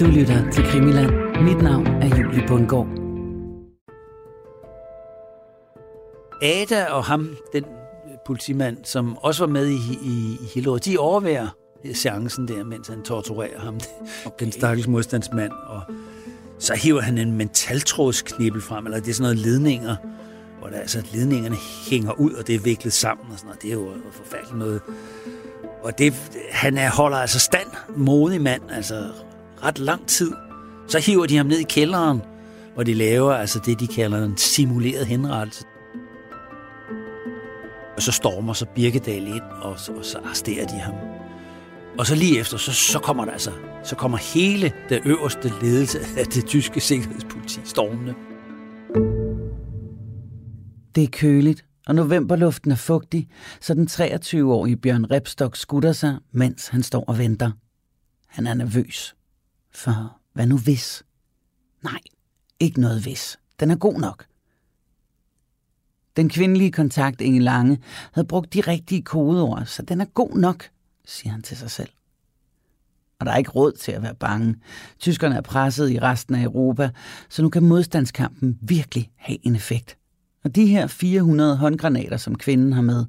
Du lytter til Krimiland. Mit navn er Julie Bundgaard. Ada og ham, den politimand, som også var med i, i, i Hillerød, de overværer seancen der, mens han torturerer ham, okay. den stakkels modstandsmand, og så hiver han en mentaltrådsknibbel frem, eller det er sådan noget ledninger, hvor der, altså, ledningerne hænger ud, og det er viklet sammen, og sådan noget. Det er jo forfærdeligt noget. Og det, han er, holder altså stand, modig mand, altså ret lang tid. Så hiver de ham ned i kælderen, hvor de laver altså det, de kalder en simuleret henrettelse. Og så stormer så Birkedal ind, og, og så arresterer de ham. Og så lige efter, så, så kommer der altså, så kommer hele det øverste ledelse af det tyske sikkerhedspoliti stormende. Det er køligt, og novemberluften er fugtig, så den 23-årige Bjørn Repstok skutter sig, mens han står og venter. Han er nervøs. For hvad nu hvis? Nej, ikke noget hvis. Den er god nok. Den kvindelige kontakt, Inge Lange, havde brugt de rigtige kodeord, så den er god nok, siger han til sig selv. Og der er ikke råd til at være bange. Tyskerne er presset i resten af Europa, så nu kan modstandskampen virkelig have en effekt. Og de her 400 håndgranater, som kvinden har med,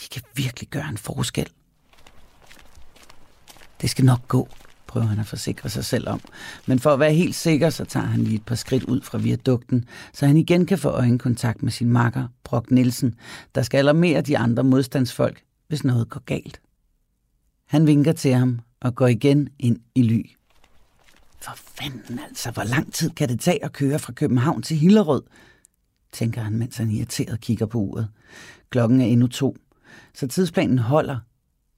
de kan virkelig gøre en forskel. Det skal nok gå, prøver han at forsikre sig selv om. Men for at være helt sikker, så tager han lige et par skridt ud fra viadukten, så han igen kan få øjenkontakt med sin makker, Brock Nielsen, der skal alarmere de andre modstandsfolk, hvis noget går galt. Han vinker til ham og går igen ind i ly. For fanden altså, hvor lang tid kan det tage at køre fra København til Hillerød? tænker han, mens han irriteret kigger på uret. Klokken er endnu to, så tidsplanen holder.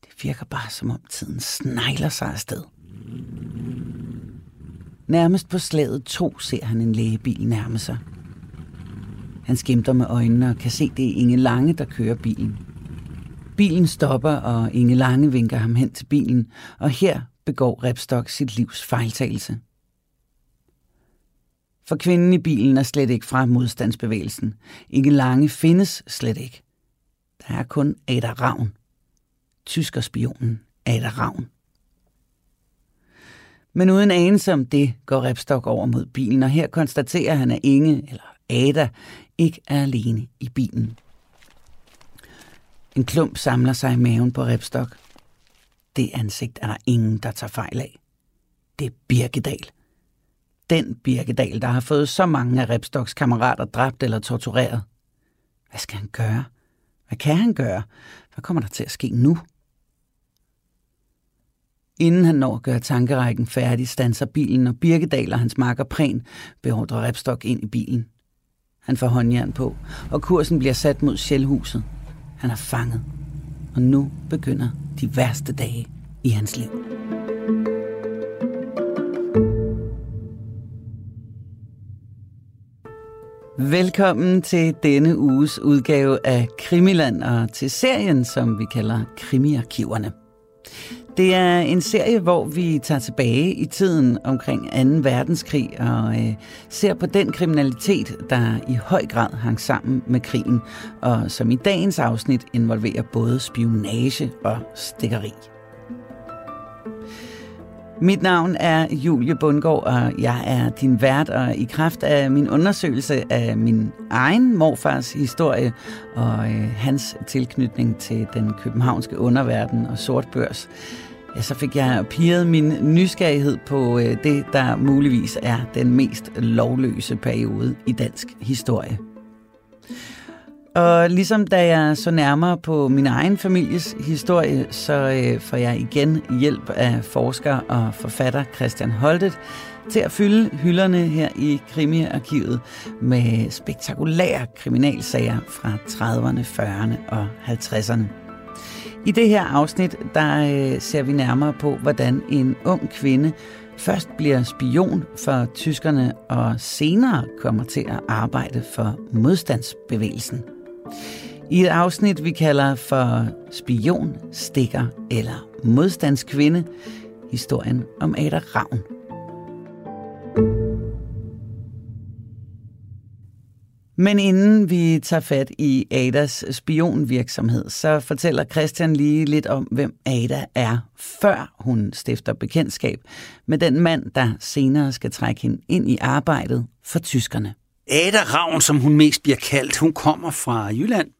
Det virker bare, som om tiden snegler sig afsted. Nærmest på slaget to ser han en lægebil nærme sig. Han skimter med øjnene og kan se, det er Inge Lange, der kører bilen. Bilen stopper, og Inge Lange vinker ham hen til bilen, og her begår Repstok sit livs fejltagelse. For kvinden i bilen er slet ikke fra modstandsbevægelsen. Inge Lange findes slet ikke. Der er kun Ada Ravn. Tyskerspionen Ada Ravn. Men uden anelse om det går Repstok over mod bilen, og her konstaterer han, at Inge, eller Ada, ikke er alene i bilen. En klump samler sig i maven på Repstok. Det ansigt er der ingen, der tager fejl af. Det er Birkedal. Den Birkedal, der har fået så mange af Repstoks kammerater dræbt eller tortureret. Hvad skal han gøre? Hvad kan han gøre? Hvad kommer der til at ske nu? Inden han når at gøre tankerækken færdig, stanser bilen, og Birkedal og hans makker Prehn beordrer Repstok ind i bilen. Han får håndjern på, og kursen bliver sat mod Sjælhuset. Han er fanget, og nu begynder de værste dage i hans liv. Velkommen til denne uges udgave af Krimiland og til serien, som vi kalder Krimiarkiverne. Det er en serie, hvor vi tager tilbage i tiden omkring 2. verdenskrig og øh, ser på den kriminalitet, der i høj grad hang sammen med krigen, og som i dagens afsnit involverer både spionage og stikkeri. Mit navn er Julie Bundgaard, og jeg er din vært, og i kraft af min undersøgelse af min egen morfars historie og øh, hans tilknytning til den københavnske underverden og sortbørs, ja, så fik jeg piret min nysgerrighed på øh, det, der muligvis er den mest lovløse periode i dansk historie. Og ligesom da jeg så nærmere på min egen families historie, så øh, får jeg igen hjælp af forsker og forfatter Christian Holtet til at fylde hylderne her i Krimiarkivet med spektakulære kriminalsager fra 30'erne, 40'erne og 50'erne. I det her afsnit, der øh, ser vi nærmere på, hvordan en ung kvinde først bliver spion for tyskerne og senere kommer til at arbejde for modstandsbevægelsen. I et afsnit, vi kalder for Spion, Stikker eller Modstandskvinde, historien om Ada Ravn. Men inden vi tager fat i Adas spionvirksomhed, så fortæller Christian lige lidt om, hvem Ada er, før hun stifter bekendtskab med den mand, der senere skal trække hende ind i arbejdet for tyskerne. Ada Ravn, som hun mest bliver kaldt, hun kommer fra Jylland,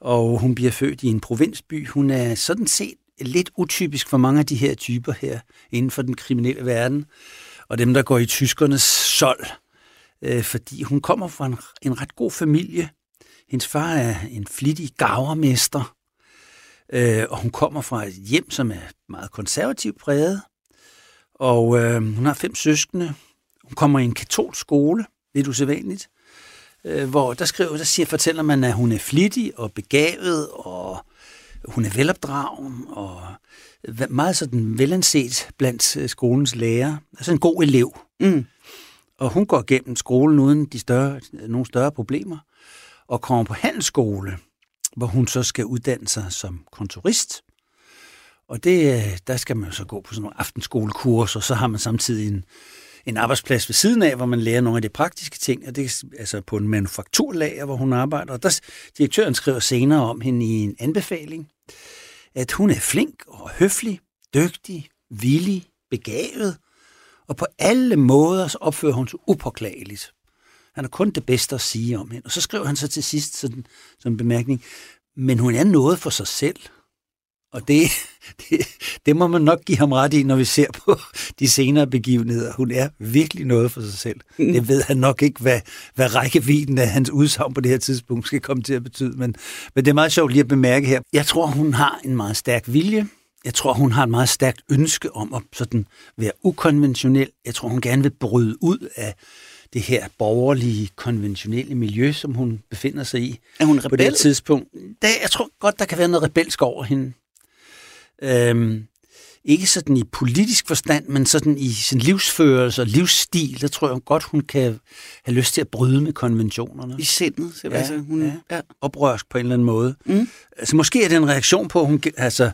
og hun bliver født i en provinsby. Hun er sådan set lidt utypisk for mange af de her typer her inden for den kriminelle verden, og dem, der går i tyskernes sold øh, fordi hun kommer fra en, en ret god familie. Hendes far er en flittig gavermester, øh, og hun kommer fra et hjem, som er meget konservativt præget. Og øh, hun har fem søskende. Hun kommer i en katolsk skole, lidt usædvanligt, øh, hvor der skriver, der siger, fortæller man, at hun er flittig og begavet, og hun er velopdragen, og meget sådan velanset blandt øh, skolens lærere. Altså en god elev. Mm. Og hun går gennem skolen uden de større, nogle større problemer, og kommer på handelsskole, hvor hun så skal uddanne sig som kontorist. Og det, der skal man så gå på sådan nogle aftenskolekurser, og så har man samtidig en, en arbejdsplads ved siden af, hvor man lærer nogle af de praktiske ting, og det er altså på en manufakturlager, hvor hun arbejder. Og der, direktøren skriver senere om hende i en anbefaling, at hun er flink og høflig, dygtig, villig, begavet, og på alle måder så opfører hun sig upåklageligt. Han har kun det bedste at sige om hende. Og så skriver han så til sidst sådan, som en bemærkning, men hun er noget for sig selv. Og det, det, det må man nok give ham ret i, når vi ser på de senere begivenheder. Hun er virkelig noget for sig selv. Mm. Det ved han nok ikke, hvad, hvad rækkevidden af hans udsagn på det her tidspunkt skal komme til at betyde. Men, men det er meget sjovt lige at bemærke her. Jeg tror, hun har en meget stærk vilje jeg tror, hun har et meget stærkt ønske om at sådan være ukonventionel. Jeg tror, hun gerne vil bryde ud af det her borgerlige, konventionelle miljø, som hun befinder sig i. Er hun rebel? På det tidspunkt. Der, jeg tror godt, der kan være noget rebelsk over hende. Øhm, ikke sådan i politisk forstand, men sådan i sin livsførelse og livsstil, der tror jeg godt, hun kan have lyst til at bryde med konventionerne. I sindet, så ja, altså, hun ja. er oprørsk på en eller anden måde. Mm. Altså måske er det en reaktion på, at hun altså,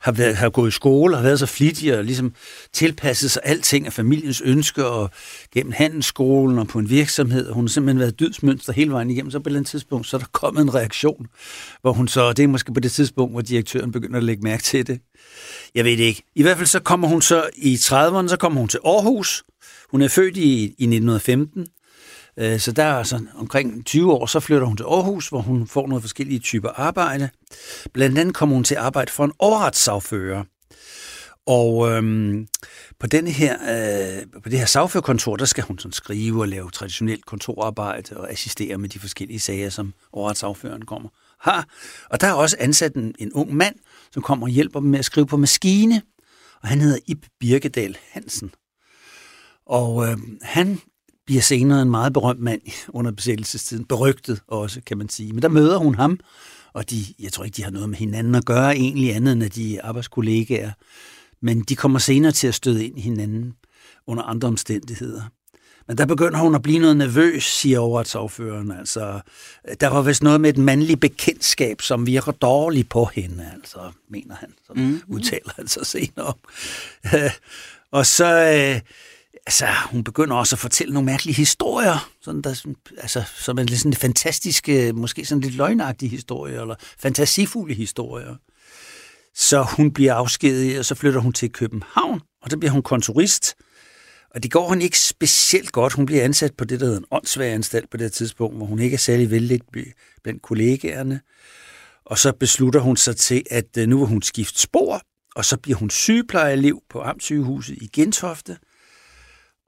har, været, har gået i skole og har været så flittig og ligesom tilpasset sig alting af familiens ønsker og gennem handelsskolen og på en virksomhed. Og hun har simpelthen været dydsmønster hele vejen igennem. Så på et eller andet tidspunkt, så er der kommet en reaktion, hvor hun så, det er måske på det tidspunkt, hvor direktøren begynder at lægge mærke til det. Jeg ved det ikke. I hvert fald så kommer hun så i 30'erne, så kommer hun til Aarhus. Hun er født i, i 1915. Øh, så der er sådan omkring 20 år, så flytter hun til Aarhus, hvor hun får nogle forskellige typer arbejde. Blandt andet kommer hun til at arbejde for en overretssagfører. Og øhm, på, denne her, øh, på det her sagførerkontor, der skal hun sådan skrive og lave traditionelt kontorarbejde og assistere med de forskellige sager, som overretssagføreren kommer har. Og der er også ansat en, en ung mand, som kommer og hjælper dem med at skrive på maskine, og han hedder Ib Birkedal Hansen. Og øh, han bliver senere en meget berømt mand under besættelsestiden. Berygtet også, kan man sige. Men der møder hun ham, og de, jeg tror ikke, de har noget med hinanden at gøre egentlig andet, end at de er arbejdskollegaer. Men de kommer senere til at støde ind i hinanden under andre omstændigheder. Men der begynder hun at blive noget nervøs, siger overretsoverføreren. Altså, der var vist noget med et mandligt bekendtskab, som virker dårligt på hende, altså, mener han. Så mm. udtaler han sig senere om. og så, øh, altså, hun begynder også at fortælle nogle mærkelige historier, sådan der, altså, som lidt sådan fantastiske, måske sådan lidt løgnagtige historier, eller fantasifulde historier. Så hun bliver afskediget, og så flytter hun til København, og der bliver hun kontorist, og det går hun ikke specielt godt. Hun bliver ansat på det, der hedder en åndssvageanstalt på det tidspunkt, hvor hun ikke er særlig vældigt blandt kollegaerne. Og så beslutter hun sig til, at øh, nu vil hun skifte spor, og så bliver hun sygeplejeelev på Amtssygehuset i Gentofte.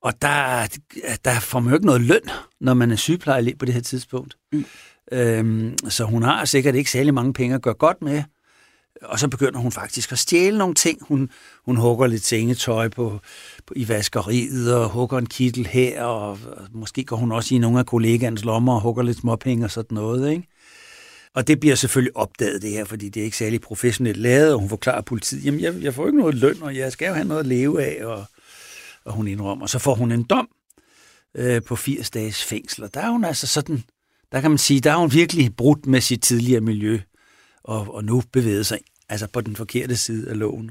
Og der, der får man jo ikke noget løn, når man er sygeplejeelev på det her tidspunkt. Mm. Øhm, så hun har sikkert ikke særlig mange penge at gøre godt med og så begynder hun faktisk at stjæle nogle ting. Hun, hun hugger lidt sengetøj på, på, i vaskeriet, og hugger en kittel her, og, og måske går hun også i nogle af kollegaens lommer og hugger lidt småpenge og sådan noget, ikke? Og det bliver selvfølgelig opdaget, det her, fordi det er ikke særlig professionelt lavet, og hun forklarer politiet, jamen jeg, jeg får ikke noget løn, og jeg skal jo have noget at leve af, og, og hun indrømmer. Så får hun en dom øh, på 80 dages fængsel, og der er hun altså sådan, der kan man sige, der er hun virkelig brudt med sit tidligere miljø og, og nu bevæget sig altså på den forkerte side af loven.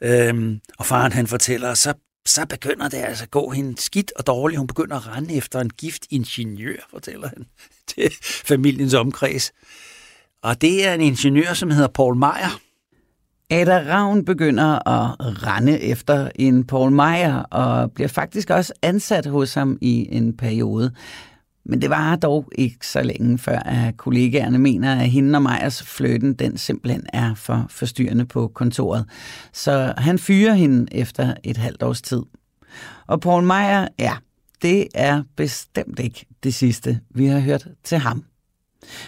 Øhm, og faren han fortæller, så så begynder det altså at gå hende skidt og dårligt. Hun begynder at rende efter en gift ingeniør, fortæller han til familiens omkreds. Og det er en ingeniør, som hedder Paul Meyer. Ada Ravn begynder at rende efter en Paul Meyer og bliver faktisk også ansat hos ham i en periode. Men det var dog ikke så længe før, at kollegaerne mener, at hende og Majers fløten, den simpelthen er for forstyrrende på kontoret. Så han fyrer hende efter et halvt års tid. Og Paul Meyer, ja, det er bestemt ikke det sidste, vi har hørt til ham.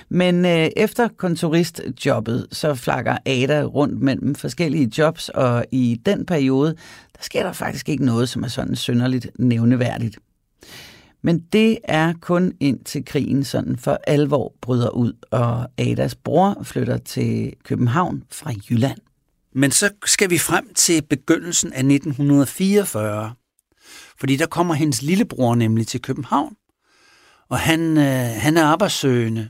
Men øh, efter kontoristjobbet, så flakker Ada rundt mellem forskellige jobs, og i den periode, der sker der faktisk ikke noget, som er sådan synderligt nævneværdigt. Men det er kun indtil krigen sådan for alvor bryder ud, og Adas bror flytter til København fra Jylland. Men så skal vi frem til begyndelsen af 1944, fordi der kommer hendes lillebror nemlig til København, og han, øh, han er arbejdssøgende,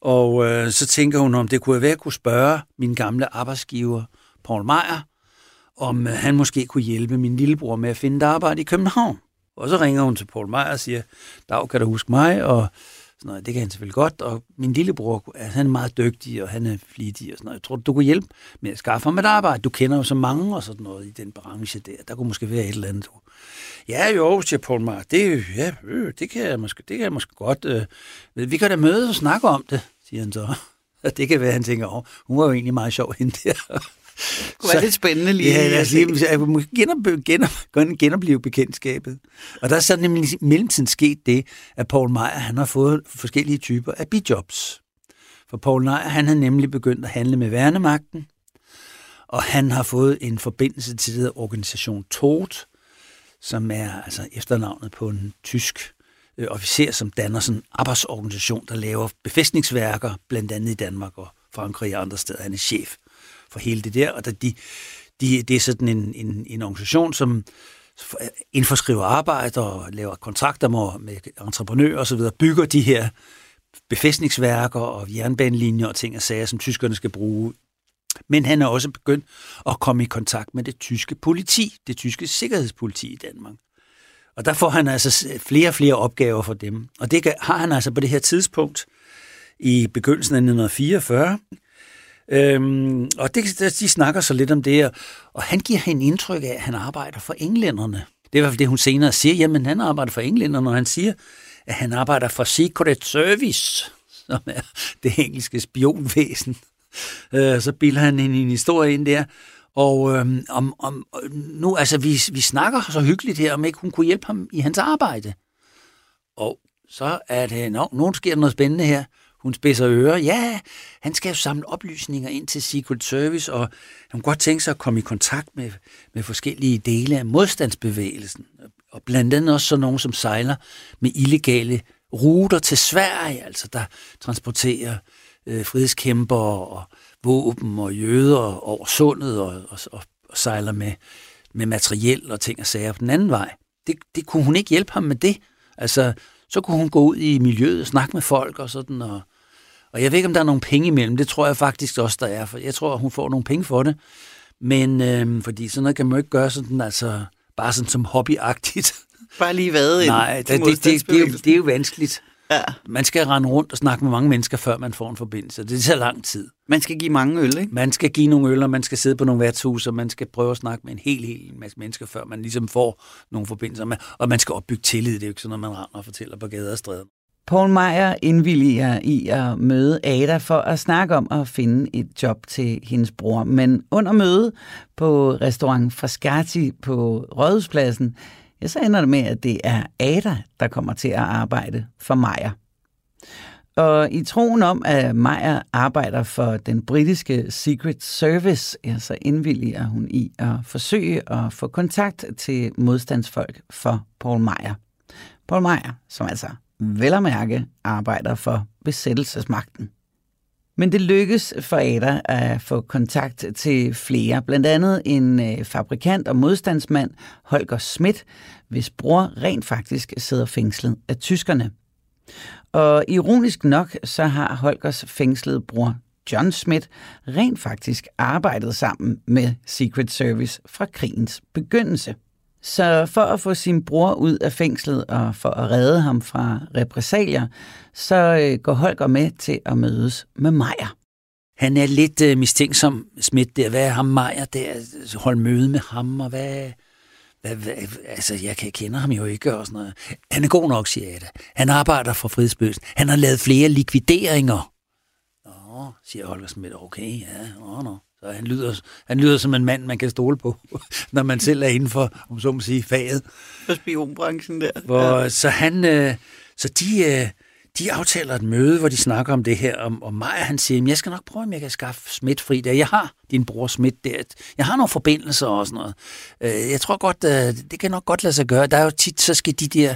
og øh, så tænker hun, om det kunne være, at jeg kunne spørge min gamle arbejdsgiver, Paul Meyer, om øh, han måske kunne hjælpe min lillebror med at finde et arbejde i København. Og så ringer hun til Paul Meyer og siger, Dag, kan du huske mig? Og sådan noget, det kan han selvfølgelig godt. Og min lillebror, altså, han er meget dygtig, og han er flittig og sådan noget. Jeg tror, du kunne hjælpe med at skaffe ham et arbejde. Du kender jo så mange og sådan noget i den branche der. Der kunne måske være et eller andet. Du. Ja, jo, siger Paul Meyer. Det, ja, øh, det, kan jeg måske, det kan jeg måske godt. Øh, vi kan da mødes og snakke om det, siger han så. Det kan være, han tænker, oh, hun var jo egentlig meget sjov, hende der kunne være lidt spændende lige. Ja, lad os sige, jeg må genopleve, genopleve, genopleve bekendtskabet. Og der er så nemlig i mellemtiden sket det, at Paul Meyer han har fået forskellige typer af bijobs. For Paul Meyer han har nemlig begyndt at handle med værnemagten, og han har fået en forbindelse til det organisation TOT, som er altså efternavnet på en tysk øh, officer, som danner sådan en arbejdsorganisation, der laver befæstningsværker, blandt andet i Danmark og Frankrig og andre steder. Han er chef for hele det der, og der, de, de, det er sådan en, en, en organisation, som indforskriver arbejde og laver kontrakter med, med entreprenører osv., bygger de her befæstningsværker og jernbanelinjer og ting og sager, som tyskerne skal bruge. Men han er også begyndt at komme i kontakt med det tyske politi, det tyske sikkerhedspoliti i Danmark. Og der får han altså flere og flere opgaver for dem. Og det har han altså på det her tidspunkt i begyndelsen af 1944. Øhm, og det, de snakker så lidt om det, og han giver hende indtryk af, at han arbejder for englænderne. Det er i hvert fald det, hun senere siger. Jamen, han arbejder for englænderne, når han siger, at han arbejder for Secret Service, som er det engelske spionvæsen. Øh, så bilder han hende en historie ind der. Og øhm, om, om, nu, altså, vi, vi snakker så hyggeligt her, om ikke hun kunne hjælpe ham i hans arbejde. Og så er det, nå, nogen sker der noget spændende her. Hun spidser ører. Ja, han skal jo samle oplysninger ind til Secret Service, og han kunne godt tænke sig at komme i kontakt med, med forskellige dele af modstandsbevægelsen. Og blandt andet også sådan nogen, som sejler med illegale ruter til Sverige, altså der transporterer øh, frihedskæmper og våben og jøder over sundet og, og, og, og sejler med, med materiel og ting og sager på den anden vej. Det, det kunne hun ikke hjælpe ham med det. Altså, så kunne hun gå ud i miljøet og snakke med folk og sådan, og, og jeg ved ikke, om der er nogle penge imellem. Det tror jeg faktisk også, der er. For jeg tror, hun får nogle penge for det. Men øh, fordi sådan noget kan man jo ikke gøre sådan, altså, bare sådan som hobbyagtigt. Bare lige hvad? Nej, det, det, det, det, er jo, det er jo vanskeligt. Ja. Man skal rende rundt og snakke med mange mennesker, før man får en forbindelse. Det tager lang tid. Man skal give mange øl, ikke? Man skal give nogle øl, og man skal sidde på nogle værtshus, og man skal prøve at snakke med en hel, hel masse mennesker, før man ligesom får nogle forbindelser. Og man skal opbygge tillid. Det er jo ikke sådan, at man render og fortæller på gader og stræder. Paul Meyer indvilliger i at møde Ada for at snakke om at finde et job til hendes bror. Men under mødet på restaurant Frascati på Rådhuspladsen, ja, så ender det med, at det er Ada, der kommer til at arbejde for Meyer. Og i troen om, at Meyer arbejder for den britiske Secret Service, ja, så indvilliger hun i at forsøge at få kontakt til modstandsfolk for Paul Meyer. Paul Meyer, som altså vel at mærke arbejder for besættelsesmagten. Men det lykkes for Ada at få kontakt til flere, blandt andet en øh, fabrikant og modstandsmand, Holger Schmidt, hvis bror rent faktisk sidder fængslet af tyskerne. Og ironisk nok, så har Holgers fængslede bror John Schmidt rent faktisk arbejdet sammen med Secret Service fra krigens begyndelse. Så for at få sin bror ud af fængslet og for at redde ham fra repressalier, så øh, går Holger med til at mødes med Majer. Han er lidt øh, mistænksom, Smidt der. Hvad er ham Majer der? Hold møde med ham, og hvad, hvad, hvad, altså, jeg kender ham jo ikke og sådan noget. Han er god nok, siger jeg. Han arbejder for Frihedsbøsen. Han har lavet flere likvideringer. Nå, siger Holger Smidt. Okay, ja, nå, nå. Så han lyder, han lyder som en mand, man kan stole på, når man selv er inden for, om så må sige, faget. For spionbranchen der. Hvor, ja. Så han, øh, så de, øh, de aftaler et møde, hvor de snakker om det her, og, og Maja han siger, jeg skal nok prøve, om jeg kan skaffe Smidt fri der. Jeg har din bror Smidt der. Jeg har nogle forbindelser og sådan noget. Øh, jeg tror godt, det kan nok godt lade sig gøre. Der er jo tit, så skal de der,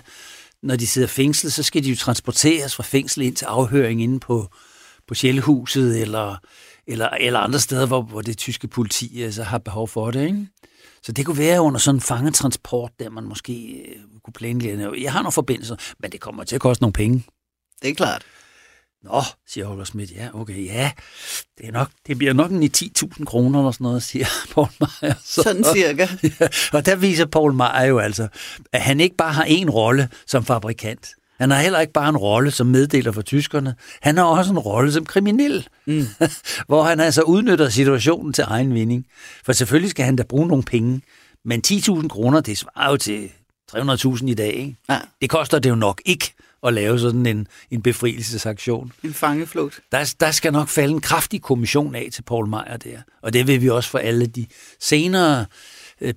når de sidder fængslet, så skal de jo transporteres fra fængsel ind til afhøring inde på, på Sjællehuset, eller, eller, eller andre steder, hvor, hvor det tyske politi altså, har behov for det. Ikke? Så det kunne være under sådan en fangetransport, der man måske øh, kunne planlægge. Jeg har nogle forbindelser, men det kommer til at koste nogle penge. Det er klart. Nå, siger Holger Schmidt. Ja, okay, ja. Det, er nok, det bliver nok en 10.000 kroner eller sådan noget, siger Paul Meyer. Så, sådan cirka. Ja, og der viser Paul Meyer jo altså, at han ikke bare har en rolle som fabrikant. Han har heller ikke bare en rolle som meddeler for tyskerne. Han har også en rolle som kriminel, mm. hvor han altså udnytter situationen til egen vinding. For selvfølgelig skal han da bruge nogle penge, men 10.000 kroner, det svarer jo til 300.000 i dag. Ikke? Ja. Det koster det jo nok ikke at lave sådan en, en befrielsesaktion. En fangeflugt. Der, der skal nok falde en kraftig kommission af til Paul Meyer der. Og det vil vi også for alle de senere øh,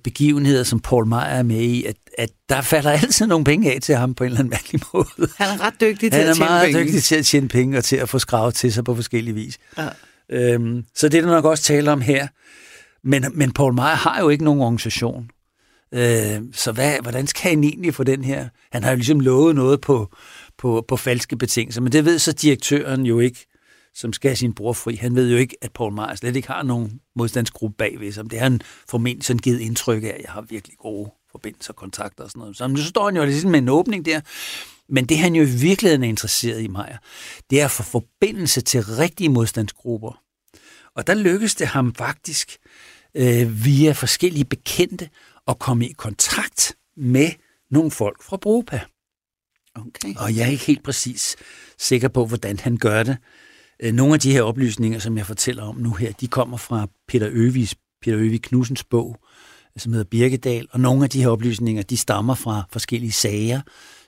begivenheder, som Paul Meyer er med i, at, at der falder altid nogle penge af til ham på en eller anden mærkelig måde. Han er ret dygtig til at tjene penge. Han er meget dygtig til at tjene penge og til at få skravet til sig på forskellige vis. Ja. Øhm, så det er der nok også tale om her. Men, men Paul Meyer har jo ikke nogen organisation. Øh, så hvad, hvordan skal han egentlig få den her? Han har jo ligesom lovet noget på, på, på falske betingelser, men det ved så direktøren jo ikke, som skal have sin bror fri. Han ved jo ikke, at Paul Meyer slet ikke har nogen modstandsgruppe bagved sig. Det har han formentlig sådan givet indtryk af, at jeg har virkelig gode forbindelser, kontakter og sådan noget. Så nu står han jo ligesom med en åbning der. Men det han jo i virkeligheden er interesseret i, Maja, det er at få forbindelse til rigtige modstandsgrupper. Og der lykkes det ham faktisk øh, via forskellige bekendte at komme i kontakt med nogle folk fra Bropa. Okay. Og jeg er ikke helt præcis sikker på, hvordan han gør det. Øh, nogle af de her oplysninger, som jeg fortæller om nu her, de kommer fra Peter Øvis, Peter Øvig Knudsens bog, som hedder Birkedal, og nogle af de her oplysninger, de stammer fra forskellige sager,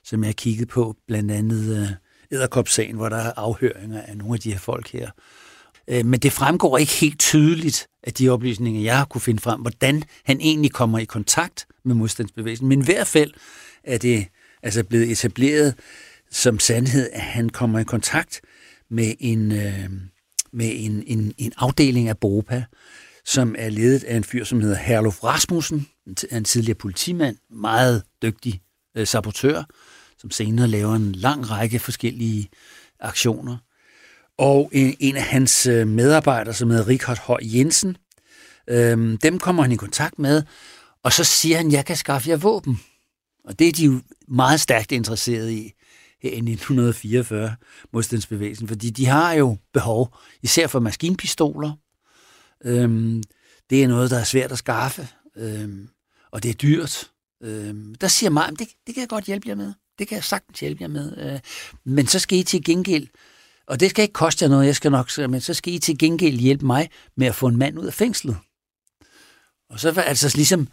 som jeg har kigget på, blandt andet øh, Æderkopssagen, hvor der er afhøringer af nogle af de her folk her. Øh, men det fremgår ikke helt tydeligt af de oplysninger, jeg har kunne finde frem, hvordan han egentlig kommer i kontakt med modstandsbevægelsen. Men i hvert fald er det altså blevet etableret som sandhed, at han kommer i kontakt med en, øh, med en, en, en afdeling af BOPA, som er ledet af en fyr, som hedder Herluf Rasmussen, en tidligere politimand, meget dygtig øh, sabotør, som senere laver en lang række forskellige aktioner og en, en af hans øh, medarbejdere, som hedder Richard Høj Jensen. øh, dem kommer han i kontakt med, og så siger han, jeg kan skaffe jer våben. Og det er de jo meget stærkt interesseret i her i 1944, modstandsbevægelsen, fordi de har jo behov, især for maskinpistoler. Øhm, det er noget, der er svært at skaffe, øhm, og det er dyrt. Øhm, der siger mig, det, det kan jeg godt hjælpe jer med. Det kan jeg sagtens hjælpe jer med. Øh, men så skal I til gengæld og det skal ikke koste jer noget, jeg skal nok, men så skal I til gengæld hjælpe mig med at få en mand ud af fængslet. Og så altså ligesom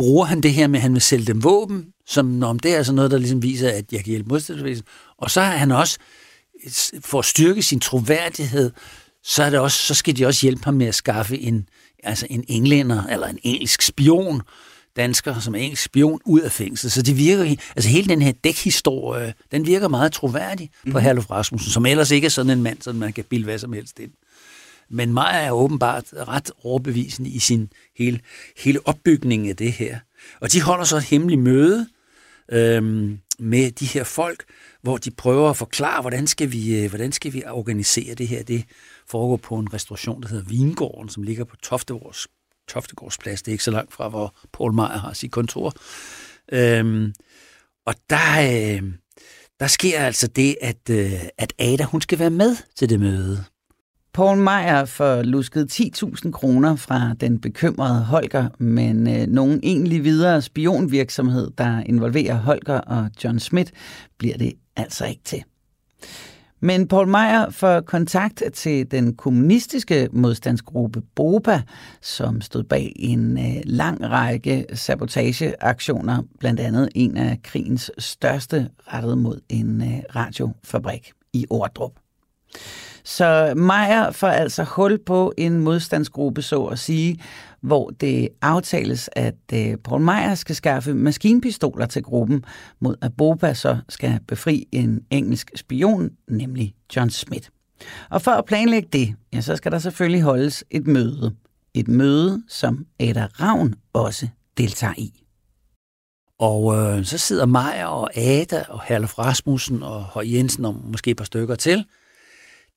bruger han det her med, at han vil sælge dem våben, som når det er altså noget, der ligesom viser, at jeg kan hjælpe modstandsbevægelsen. Og så er han også, for at styrke sin troværdighed, så, er det også, så skal de også hjælpe ham med at skaffe en, altså en englænder eller en engelsk spion, dansker som engelsk spion ud af fængsel. Så det virker, altså hele den her dækhistorie, den virker meget troværdig mm. på mhm. Herluf Rasmussen, som ellers ikke er sådan en mand, som man kan bilde hvad som helst ind. Men Maja er åbenbart ret overbevisende i sin hele, hele opbygning af det her. Og de holder så et hemmeligt møde øhm, med de her folk, hvor de prøver at forklare, hvordan skal vi, øh, hvordan skal vi organisere det her. Det foregår på en restauration, der hedder Vingården, som ligger på Toftegårds, Toftegårdsplads. Det er ikke så langt fra, hvor Paul Meyer har sit kontor. Øhm, og der, øh, der sker altså det, at, øh, at Ada hun skal være med til det møde. Paul Meyer får lusket 10.000 kroner fra den bekymrede Holger, men øh, nogen egentlig videre spionvirksomhed, der involverer Holger og John Smith, bliver det altså ikke til. Men Paul Meyer får kontakt til den kommunistiske modstandsgruppe BOPA, som stod bag en øh, lang række sabotageaktioner, blandt andet en af krigens største rettet mod en øh, radiofabrik i Ordrup. Så Meyer får altså hul på en modstandsgruppe, så at sige, hvor det aftales, at øh, Paul Meyer skal skaffe maskinpistoler til gruppen, mod at Boba så skal befri en engelsk spion, nemlig John Smith. Og for at planlægge det, ja, så skal der selvfølgelig holdes et møde. Et møde, som Ada Ravn også deltager i. Og øh, så sidder Maja og Ada og Herlef Rasmussen og Høj Jensen og måske et par stykker til –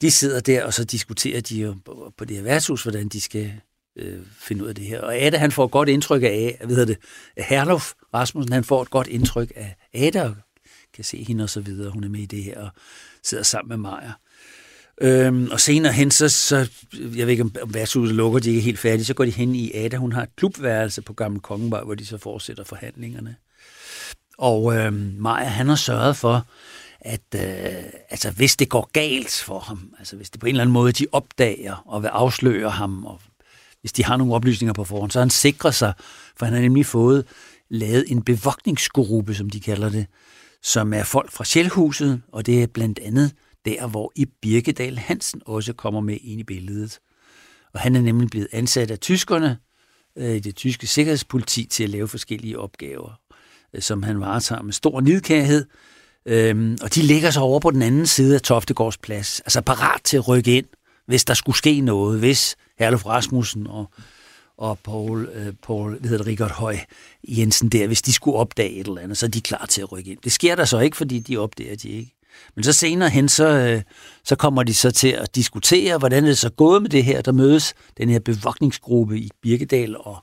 de sidder der, og så diskuterer de jo på det her værtshus, hvordan de skal øh, finde ud af det her. Og Ada, han får et godt indtryk af, hvad hedder det, Herlof Rasmussen, han får et godt indtryk af Ada, og kan se hende og så videre, hun er med i det her, og sidder sammen med Maja. Øhm, og senere hen, så, så, jeg ved ikke, om værtshuset lukker, de ikke er helt færdige, så går de hen i Ada. Hun har et klubværelse på Gamle Kongenvej, hvor de så fortsætter forhandlingerne. Og øhm, Maja, han har sørget for, at øh, altså, hvis det går galt for ham, altså hvis det på en eller anden måde de opdager og vil afsløre ham, og hvis de har nogle oplysninger på forhånd, så han sikrer sig, for han har nemlig fået lavet en bevogtningsgruppe, som de kalder det, som er folk fra Sjælhuset, og det er blandt andet der, hvor i Birkedal Hansen også kommer med ind i billedet. Og han er nemlig blevet ansat af tyskerne, øh, i det tyske sikkerhedspoliti, til at lave forskellige opgaver, øh, som han varetager med stor nidkærhed, Øhm, og de ligger så over på den anden side af Toftegårds plads, altså parat til at rykke ind, hvis der skulle ske noget, hvis Herluf Rasmussen og, og Paul, øh, Paul hvad hedder det, Richard Høj Jensen der, hvis de skulle opdage et eller andet, så er de klar til at rykke ind. Det sker der så ikke, fordi de opdager de ikke. Men så senere hen, så, øh, så kommer de så til at diskutere, hvordan det er så gået med det her. Der mødes den her bevogtningsgruppe i Birkedal og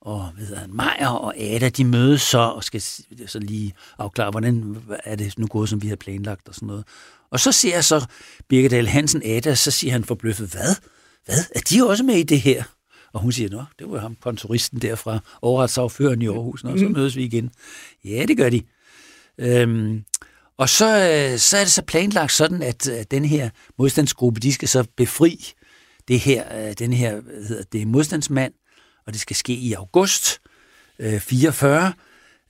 og hvad hedder han, Maja og Ada, de mødes så og skal så lige afklare, hvordan er det nu gået, som vi har planlagt og sådan noget. Og så ser jeg så Birgedal Hansen Ada, så siger han forbløffet, hvad? Hvad? Er de også med i det her? Og hun siger, nå, det var ham, kontoristen derfra, overretssagføreren i Aarhus, og så mm. mødes vi igen. Ja, det gør de. Øhm, og så, så er det så planlagt sådan, at, at den her modstandsgruppe, de skal så befri det her, øh, den her, hvad hedder det, modstandsmand, og det skal ske i august øh, 44,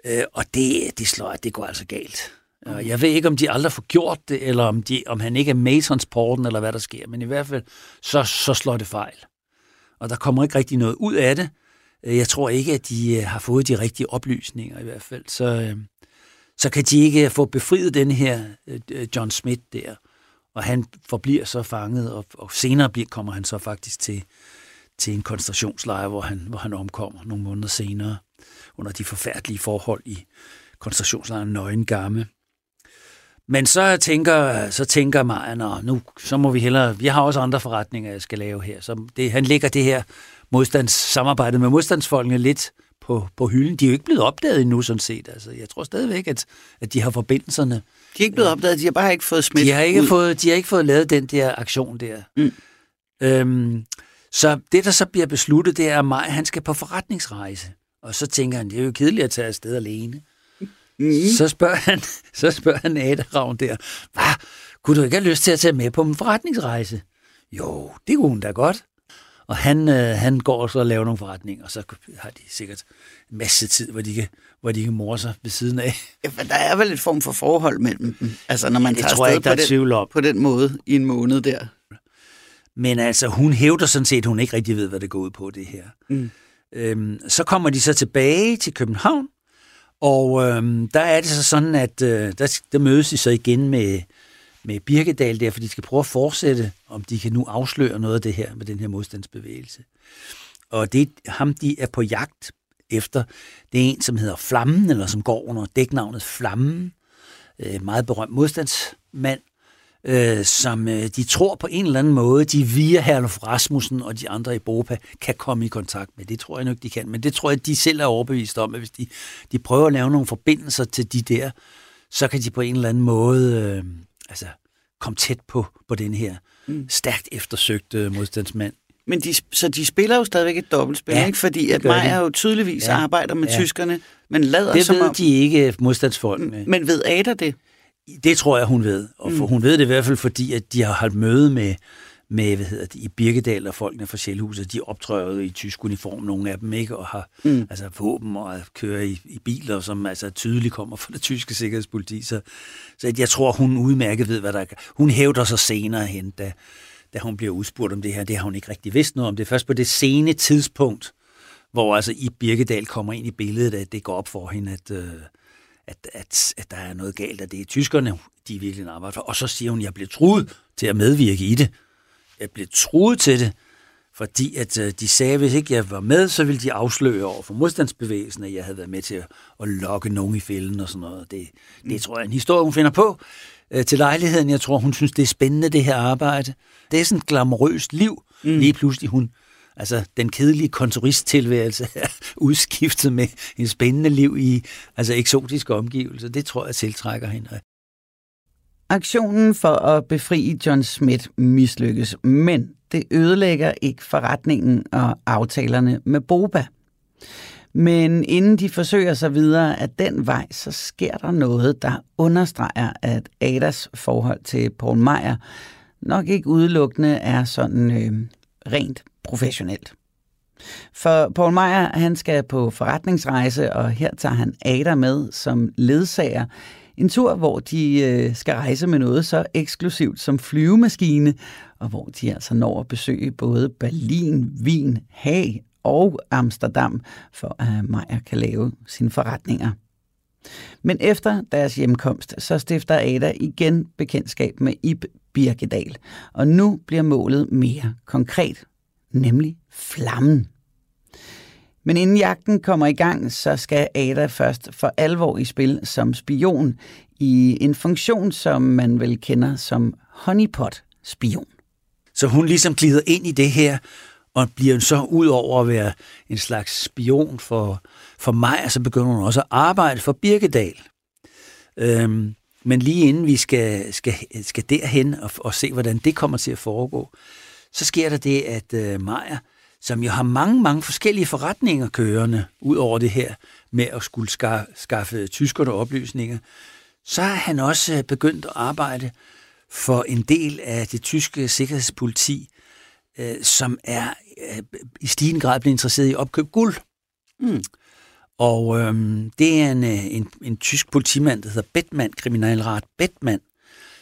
øh, og det, det slår, det går altså galt. Og jeg ved ikke, om de aldrig får gjort det, eller om, de, om han ikke er med i transporten, eller hvad der sker, men i hvert fald, så, så slår det fejl. Og der kommer ikke rigtig noget ud af det. Øh, jeg tror ikke, at de øh, har fået de rigtige oplysninger i hvert fald. Så, øh, så kan de ikke få befriet den her John Smith der. Og han forbliver så fanget, og, og senere bliver, kommer han så faktisk til, til en koncentrationslejr, hvor han, hvor han omkommer nogle måneder senere under de forfærdelige forhold i koncentrationslejren Nøgen Gamme. Men så tænker, så tænker Maja, nu så må vi hellere, vi har også andre forretninger, jeg skal lave her. Så det, han lægger det her modstandssamarbejde med modstandsfolkene lidt på, på hylden. De er jo ikke blevet opdaget endnu, sådan set. Altså, jeg tror stadigvæk, at, at de har forbindelserne. De er ikke blevet opdaget, de har bare ikke fået smidt de har ikke ud. Fået, de har ikke fået lavet den der aktion der. Mm. Øhm, så det, der så bliver besluttet, det er, at Maj, han skal på forretningsrejse. Og så tænker han, det er jo kedeligt at tage afsted alene. Mm. Så spørger han, så spørger han Ada Ravn der, hvad, kunne du ikke have lyst til at tage med på en forretningsrejse? Jo, det kunne hun da godt. Og han, øh, han går så og laver nogle forretninger, og så har de sikkert en masse tid, hvor de kan, hvor de kan more sig ved siden af. Ja, for der er vel et form for forhold mellem dem, altså når man det tager tror jeg ikke, der på, den, på den måde i en måned der. Men altså, hun hævder sådan set, at hun ikke rigtig ved, hvad det går ud på, det her. Mm. Øhm, så kommer de så tilbage til København, og øhm, der er det så sådan, at øh, der, der mødes de så igen med, med Birkedal der, for de skal prøve at fortsætte, om de kan nu afsløre noget af det her med den her modstandsbevægelse. Og det ham, de er på jagt efter, det er en, som hedder Flammen, eller som går under dæknavnet Flammen, øh, meget berømt modstandsmand, øh, som øh, de tror på en eller anden måde, de via Herluf Rasmussen og de andre i Bopa kan komme i kontakt med. Det tror jeg nok, de kan. Men det tror jeg, de selv er overbevist om, at hvis de, de prøver at lave nogle forbindelser til de der, så kan de på en eller anden måde øh, altså, komme tæt på, på den her mm. stærkt eftersøgte modstandsmand. Men de, så de spiller jo stadigvæk et dobbeltspil, ja, ikke? fordi at Maja jo tydeligvis ja. arbejder med ja. tyskerne, men lader det som ved om... de ikke modstandsfolkene. Men ved Ada det? Det tror jeg, hun ved. Og for, mm. hun ved det i hvert fald, fordi at de har holdt møde med, med hvad hedder det, i Birkedal og folkene fra Sjælhuset. De optræder i tysk uniform, nogle af dem, ikke? Og har mm. altså, våben og kører i, i biler, som altså tydeligt kommer fra det tyske sikkerhedspoliti. Så, så jeg tror, hun udmærket ved, hvad der er. Hun hævder sig senere hen, da, da hun bliver udspurgt om det her. Det har hun ikke rigtig vidst noget om. Det er først på det sene tidspunkt, hvor altså i Birkedal kommer ind i billedet, at det går op for hende, at, øh, at, at, at der er noget galt, at det er tyskerne, de virkelig arbejder for. Og så siger hun, at jeg bliver truet til at medvirke i det. Jeg blev truet til det, fordi at øh, de sagde, at hvis ikke jeg var med, så ville de afsløre over for modstandsbevægelsen, at jeg havde været med til at, at lokke nogen i fælden og sådan noget. Det, det mm. tror jeg er en historie, hun finder på øh, til lejligheden. Jeg tror, hun synes, det er spændende, det her arbejde. Det er sådan et glamorøst liv. Mm. Lige pludselig hun, altså den kedelige kontoristtilværelse er udskiftet med en spændende liv i altså eksotiske omgivelser. Det tror jeg tiltrækker hende. Aktionen for at befri John Smith mislykkes, men det ødelægger ikke forretningen og aftalerne med Boba. Men inden de forsøger sig videre af den vej, så sker der noget, der understreger, at Adas forhold til Paul Meyer nok ikke udelukkende er sådan øh, rent professionelt. For Paul Meyer, han skal på forretningsrejse, og her tager han Ada med som ledsager en tur, hvor de øh, skal rejse med noget så eksklusivt som flyvemaskine, og hvor de altså når at besøge både Berlin, Wien, Haag og Amsterdam, for at Meyer kan lave sine forretninger. Men efter deres hjemkomst, så stifter Ada igen bekendtskab med Ib Birkedal, og nu bliver målet mere konkret, nemlig flammen. Men inden jagten kommer i gang, så skal Ada først for alvor i spil som spion i en funktion, som man vel kender som honeypot-spion. Så hun ligesom glider ind i det her, og bliver så ud over at være en slags spion for, for mig, så begynder hun også at arbejde for Birkedal. Øhm, men lige inden vi skal, skal, skal derhen og, og se, hvordan det kommer til at foregå, så sker der det, at øh, Maja som jo har mange, mange forskellige forretninger kørende, ud over det her med at skulle skaffe tyskerne oplysninger, så har han også øh, begyndt at arbejde for en del af det tyske sikkerhedspoliti, øh, som er øh, i stigende grad blevet interesseret i opkøb guld. Mm. Og øhm, det er en, en, en tysk politimand, der hedder Bettmann, kriminalret Bettmann,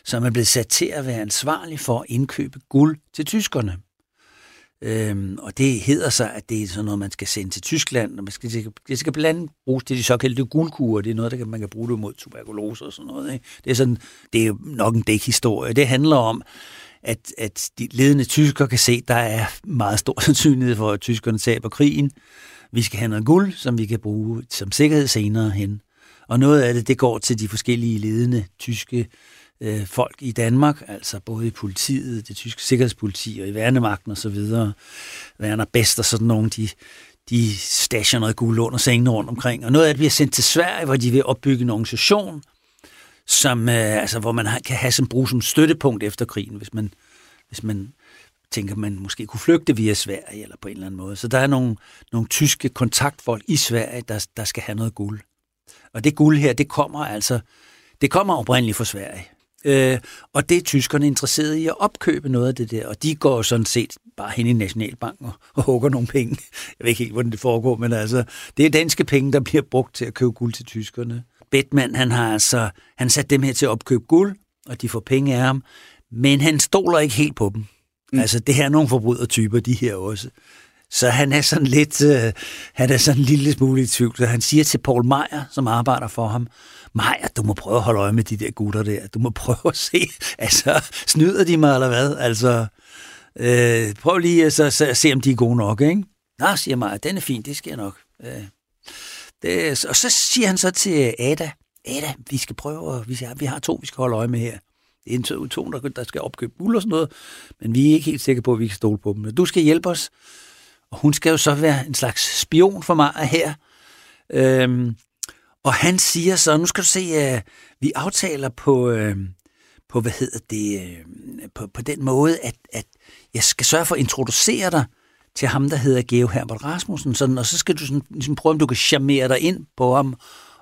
som er blevet sat til at være ansvarlig for at indkøbe guld til tyskerne. Øhm, og det hedder sig, at det er sådan noget, man skal sende til Tyskland, og man skal, det skal blandt andet bruges til de såkaldte guldkurer. Det er noget, der kan, man kan bruge det mod tuberkulose og sådan noget. Ikke? Det, er sådan, det er nok en dækhistorie. Det handler om, at, at de ledende tyskere kan se, at der er meget stor sandsynlighed for, at tyskerne taber krigen. Vi skal have noget guld, som vi kan bruge som sikkerhed senere hen. Og noget af det, det går til de forskellige ledende tyske øh, Øh, folk i Danmark, altså både i politiet, det tyske sikkerhedspoliti og i værnemagten osv. Værner bedst og sådan nogle, de, de stasher noget guld under sengene rundt omkring. Og noget af det bliver sendt til Sverige, hvor de vil opbygge en organisation, som, øh, altså, hvor man kan have som brug som støttepunkt efter krigen, hvis man, hvis man tænker, man måske kunne flygte via Sverige eller på en eller anden måde. Så der er nogle, nogle tyske kontaktfolk i Sverige, der, der skal have noget guld. Og det guld her, det kommer altså, det kommer oprindeligt fra Sverige. Øh, og det er tyskerne interesseret i at opkøbe noget af det der, og de går sådan set bare hen i Nationalbanken og, og hugger nogle penge. Jeg ved ikke helt, hvordan det foregår, men altså, det er danske penge, der bliver brugt til at købe guld til tyskerne. Bettmann, han har altså, han sat dem her til at opkøbe guld, og de får penge af ham, men han stoler ikke helt på dem. Mm. Altså, det her er nogle forbrydertyper, de her også. Så han er sådan lidt, øh, han er sådan en lille smule i tvivl. Så han siger til Paul Meyer, som arbejder for ham, Maja, du må prøve at holde øje med de der gutter der. Du må prøve at se, altså, snyder de mig eller hvad? Altså, øh, prøv lige øh, at så, se, om de er gode nok, ikke? Nå, siger Maja, den er fin, det sker nok. Øh, det, og så siger han så til øh, Ada, Ada, vi skal prøve, vi, har, vi har to, vi skal holde øje med her. Det er en to, to der, der skal opkøbe guld og sådan noget, men vi er ikke helt sikre på, at vi kan stole på dem. Du skal hjælpe os og hun skal jo så være en slags spion for mig her. Øhm, og han siger så, nu skal du se, at vi aftaler på, øh, på hvad hedder det, øh, på, på den måde, at, at jeg skal sørge for at introducere dig til ham, der hedder Geo Herbert Rasmussen, sådan, og så skal du sådan, ligesom prøve, om du kan charmere dig ind på ham,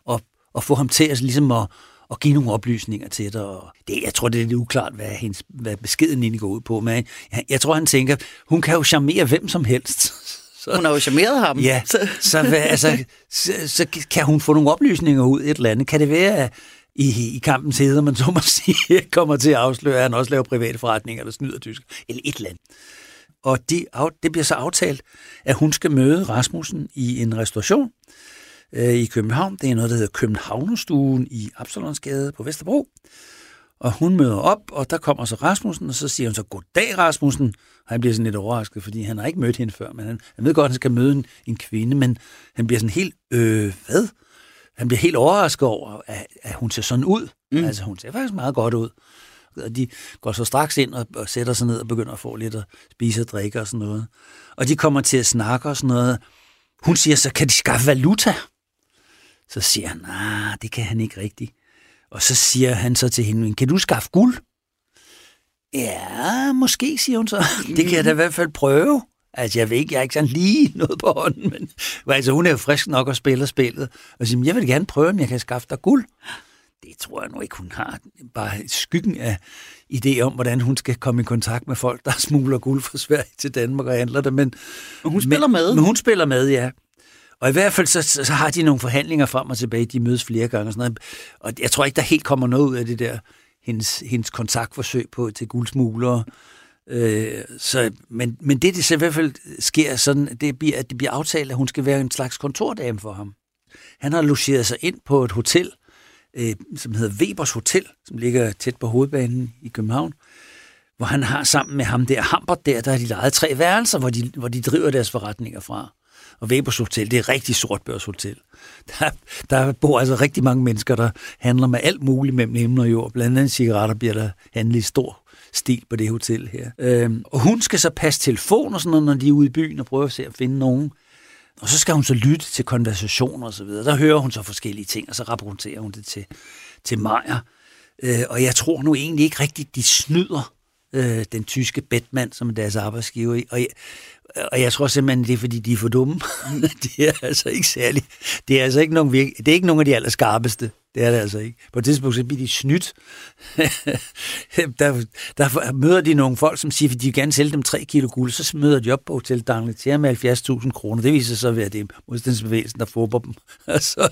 og, og få ham til at, ligesom at, at give nogle oplysninger til dig. Og det, jeg tror, det er lidt uklart, hvad, hendes, hvad beskeden egentlig går ud på, men jeg, jeg tror, han tænker, hun kan jo charmere hvem som helst. Så, hun har jo charmeret ham. Ja, så, hvad, altså, så, så kan hun få nogle oplysninger ud et eller andet. Kan det være, at i, i kampens heder, man så må sige, kommer til at afsløre, at han også laver private forretninger, eller snyder tysk, eller et eller andet. Og de, det bliver så aftalt, at hun skal møde Rasmussen i en restauration øh, i København. Det er noget, der hedder Københavnerstuen i Absalonsgade på Vesterbro. Og hun møder op, og der kommer så Rasmussen, og så siger hun så, goddag Rasmussen. Og han bliver sådan lidt overrasket, fordi han har ikke mødt hende før, men han, han ved godt, at han skal møde en, en kvinde, men han bliver sådan helt, øh, hvad? Han bliver helt overrasket over, at, at hun ser sådan ud. Mm. Altså, hun ser faktisk meget godt ud. Og de går så straks ind og, og sætter sig ned og begynder at få lidt at spise og drikke og sådan noget. Og de kommer til at snakke og sådan noget. Hun siger så, kan de skaffe valuta? Så siger han, nej, det kan han ikke rigtigt. Og så siger han så til hende, kan du skaffe guld? Ja, måske, siger hun så. Det kan jeg da i hvert fald prøve. Altså, jeg ved ikke, jeg er ikke sådan lige noget på hånden, men altså, hun er jo frisk nok og spiller spillet. Og siger, jeg vil gerne prøve, om jeg kan skaffe dig guld. Det tror jeg nu ikke, hun har. Bare skyggen af idé om, hvordan hun skal komme i kontakt med folk, der smugler guld fra Sverige til Danmark og handler det. Men, men hun spiller men, med. Men hun spiller med, ja. Og i hvert fald så, så har de nogle forhandlinger frem og tilbage. De mødes flere gange og sådan noget. Og jeg tror ikke, der helt kommer noget ud af det der, hendes, hendes kontaktforsøg på til guldsmuglere. Øh, så, men, men det, det så i hvert fald sker sådan, det bliver, at det bliver aftalt, at hun skal være en slags kontordame for ham. Han har logeret sig ind på et hotel, øh, som hedder Webers Hotel, som ligger tæt på hovedbanen i København, hvor han har sammen med ham der, Hambert der, der har de lejet tre værelser, hvor de, hvor de driver deres forretninger fra. Og Webers Hotel, det er et rigtig sortbørshotel. Der, der bor altså rigtig mange mennesker, der handler med alt muligt mellem himmel og jord. Blandt andet cigaretter bliver der handlet i stor stil på det hotel her. Øhm, og hun skal så passe telefon og sådan noget, når de er ude i byen og prøver at se at finde nogen. Og så skal hun så lytte til konversationer og så videre. Der hører hun så forskellige ting, og så rapporterer hun det til, til Maja. Øh, og jeg tror nu egentlig ikke rigtigt, de snyder øh, den tyske Batman, som er deres arbejdsgiver. Og jeg, og jeg tror simpelthen, det er, fordi de er for dumme. det er altså ikke særlig. Det er altså ikke nogen, virke, det er ikke nogen af de allerskarpeste. Det er det altså ikke. På et tidspunkt så bliver de snydt. der, der møder de nogle folk, som siger, at de vil gerne sælge dem 3 kilo guld. Så møder de op på Hotel D'Angleterre med 70.000 kroner. Det viser sig så at være det modstandsbevægelsen, der fåber dem. Og så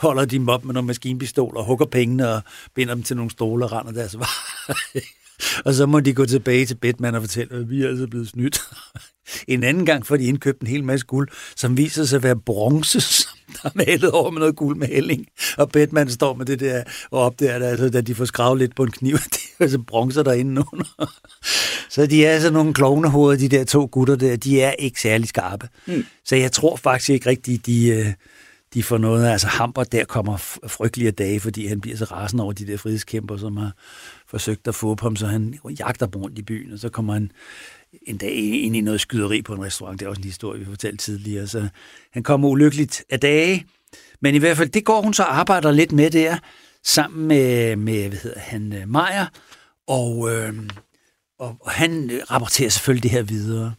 holder de dem op med nogle maskinpistoler, hugger pengene og binder dem til nogle stole og render deres vej. Og så må de gå tilbage til Batman og fortælle, at vi er altså blevet snydt. En anden gang får de indkøbt en hel masse guld, som viser sig at være bronze, som der er malet over med noget guldmaling. Og Batman står med det der og opdager det, altså, da de får skravet lidt på en kniv, det er altså bronzer derinde under. Så de er altså nogle klovnehoveder, de der to gutter der, de er ikke særlig skarpe. Mm. Så jeg tror faktisk ikke rigtigt, de, øh, de får noget. Altså Hamper, der kommer frygtelige dage, fordi han bliver så rasende over de der frihedskæmper, som har forsøgt at få på ham, så han jagter rundt i byen, og så kommer han en dag ind i noget skyderi på en restaurant. Det er også en historie, vi fortalte tidligere. Så han kommer ulykkeligt af dage. Men i hvert fald, det går hun så arbejder lidt med der, sammen med, med hvad hedder han, øh, Og, øh, og, og han rapporterer selvfølgelig det her videre.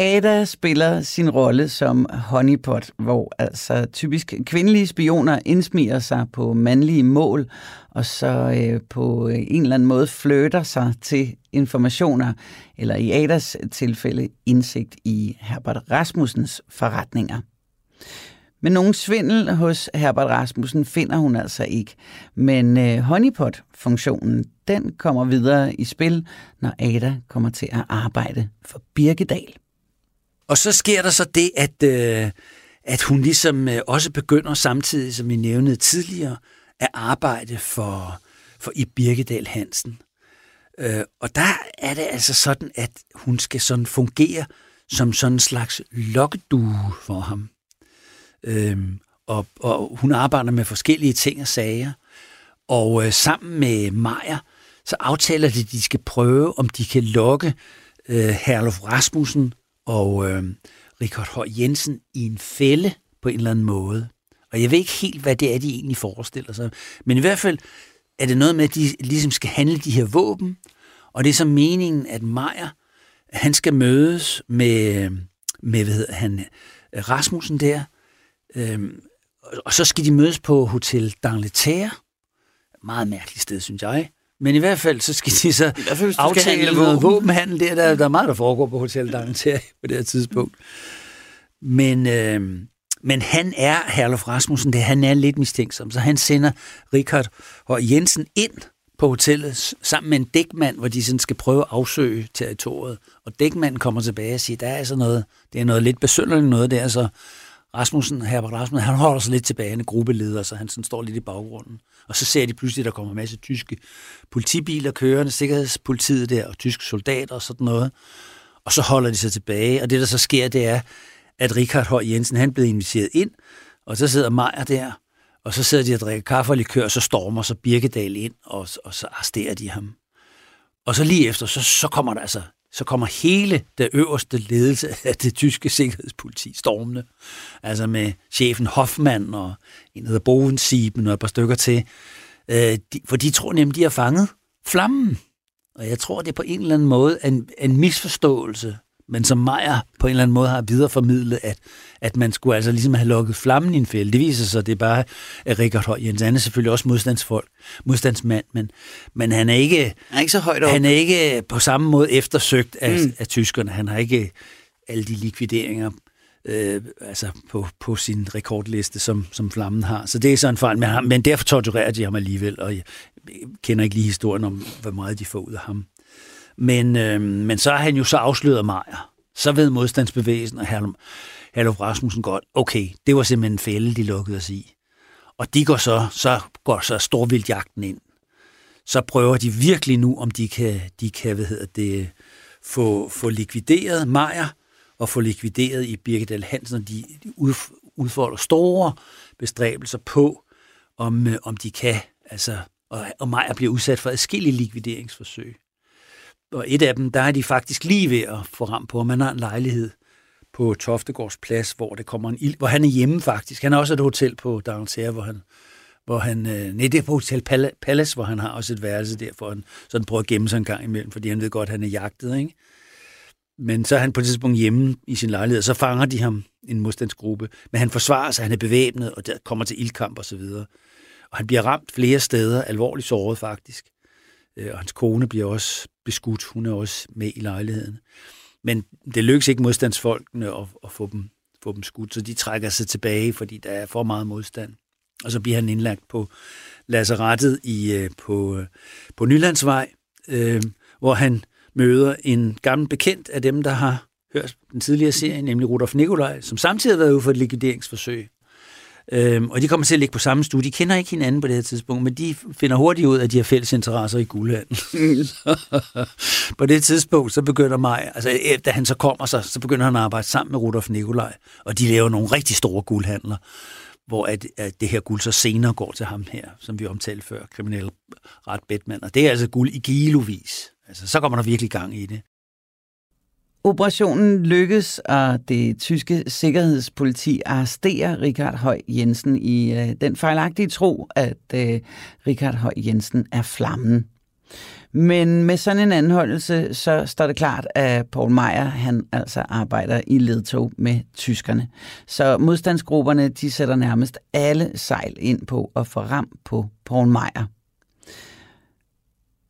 Ada spiller sin rolle som honeypot, hvor altså typisk kvindelige spioner indsmiger sig på mandlige mål, og så øh, på en eller anden måde flytter sig til informationer, eller i Adas tilfælde indsigt i Herbert Rasmussens forretninger. Men nogen svindel hos Herbert Rasmussen finder hun altså ikke. Men øh, honeypot-funktionen, den kommer videre i spil, når Ada kommer til at arbejde for Birkedal. Og så sker der så det, at, øh, at hun ligesom øh, også begynder samtidig, som vi nævnede tidligere, at arbejde for, for i Birkedal Hansen. Øh, og der er det altså sådan, at hun skal sådan fungere som sådan en slags lokkedue for ham. Øh, og, og hun arbejder med forskellige ting og sager. Og øh, sammen med Maja, så aftaler de, at de skal prøve, om de kan lokke øh, Herlof Rasmussen og øh, Richard Høj Jensen i en fælde på en eller anden måde. Og jeg ved ikke helt, hvad det er, de egentlig forestiller sig. Men i hvert fald, er det noget med, at de ligesom skal handle de her våben, og det er så meningen, at Meyer, han skal mødes med, med hvad hedder han, Rasmussen der, øhm, og så skal de mødes på Hotel d'Angleterre. Meget mærkeligt sted, synes jeg. Men i hvert fald, så skal de så fald, aftale noget våbenhandel der. Der, der er meget, der foregår på Hotel d'Angleterre på det her tidspunkt. Men, øh, men han er, Herlof Rasmussen, det, han er lidt mistænksom, så han sender Richard og Jensen ind på hotellet sammen med en dækmand, hvor de sådan skal prøve at afsøge territoriet. Og dækmanden kommer tilbage og siger, der er altså noget, det er noget lidt besynderligt noget der, så Rasmussen, Herbert Rasmussen, han holder sig lidt tilbage, han er gruppeleder, så han sådan står lidt i baggrunden. Og så ser de pludselig, at der kommer en masse tyske politibiler kørende, sikkerhedspolitiet der, og tyske soldater og sådan noget. Og så holder de sig tilbage, og det der så sker, det er, at Richard Høj Jensen, han blev inviteret ind, og så sidder Majer der, og så sidder de og drikker kaffe og likør, og så stormer så Birkedal ind, og, og så arresterer de ham. Og så lige efter, så, så kommer der altså så kommer hele det øverste ledelse af det tyske sikkerhedspoliti stormende. Altså med chefen Hoffmann og en, hedder Bovensieben og et par stykker til. Øh, de, for de tror nemlig, de har fanget flammen. Og jeg tror, det er på en eller anden måde en, en misforståelse men som Meyer på en eller anden måde har videreformidlet, at, at man skulle altså ligesom have lukket flammen i en fælde. Det viser sig, at det er bare at Richard Høj Jens. Han er selvfølgelig også modstandsfolk, modstandsmand, men, men han er ikke, han er ikke så højt op. Han er ikke på samme måde eftersøgt af, mm. af tyskerne. Han har ikke alle de likvideringer øh, altså på, på sin rekordliste, som, som Flammen har. Så det er sådan en fejl, men, men derfor torturerer de ham alligevel, og jeg kender ikke lige historien om, hvor meget de får ud af ham. Men, øh, men så har han jo så afsløret Majer. Så ved modstandsbevægelsen og Herluf Rasmussen godt, okay, det var simpelthen en fælde, de lukkede os i. Og de går så, så går så storvildjagten ind. Så prøver de virkelig nu, om de kan, de kan hvad hedder det, få, få likvideret Majer og få likvideret i Birgedal Hansen. De, de udfolder store bestræbelser på, om, øh, om de kan, altså, og, og Majer bliver udsat for adskillige likvideringsforsøg og et af dem, der er de faktisk lige ved at få ram på, man har en lejlighed på Toftegårds Plads, hvor, det kommer en ild, hvor han er hjemme faktisk. Han har også et hotel på Downtown, hvor han, hvor han, øh, nej, det er på Hotel Palace, hvor han har også et værelse der, for han sådan prøver at gemme sig en gang imellem, fordi han ved godt, at han er jagtet, ikke? Men så er han på et tidspunkt hjemme i sin lejlighed, og så fanger de ham en modstandsgruppe. Men han forsvarer sig, han er bevæbnet, og der kommer til ildkamp og så videre. Og han bliver ramt flere steder, alvorligt såret faktisk. Øh, og hans kone bliver også beskudt. Hun er også med i lejligheden. Men det lykkes ikke modstandsfolkene at, at få, dem, få dem skudt, så de trækker sig tilbage, fordi der er for meget modstand. Og så bliver han indlagt på lazarettet i, øh, på, øh, på Nylandsvej, øh, hvor han møder en gammel bekendt af dem, der har hørt den tidligere serie, nemlig Rudolf Nikolaj, som samtidig har været ude for et likvideringsforsøg Øhm, og de kommer til at ligge på samme studie. De kender ikke hinanden på det her tidspunkt, men de finder hurtigt ud, at de har fælles interesser i guldhandel. på det tidspunkt, så begynder mig, altså da han så kommer sig, så begynder han at arbejde sammen med Rudolf Nikolaj, og de laver nogle rigtig store guldhandler, hvor at, at det her guld så senere går til ham her, som vi omtalte før, kriminel ret Bedman. Og det er altså guld i kilovis. Altså, så kommer der virkelig gang i det. Operationen lykkes, og det tyske sikkerhedspoliti arresterer Richard Høj Jensen i øh, den fejlagtige tro, at øh, Richard Høj Jensen er flammen. Men med sådan en anholdelse, så står det klart, at Paul Meyer, han altså arbejder i ledtog med tyskerne. Så modstandsgrupperne, de sætter nærmest alle sejl ind på at få ram på Paul Meyer.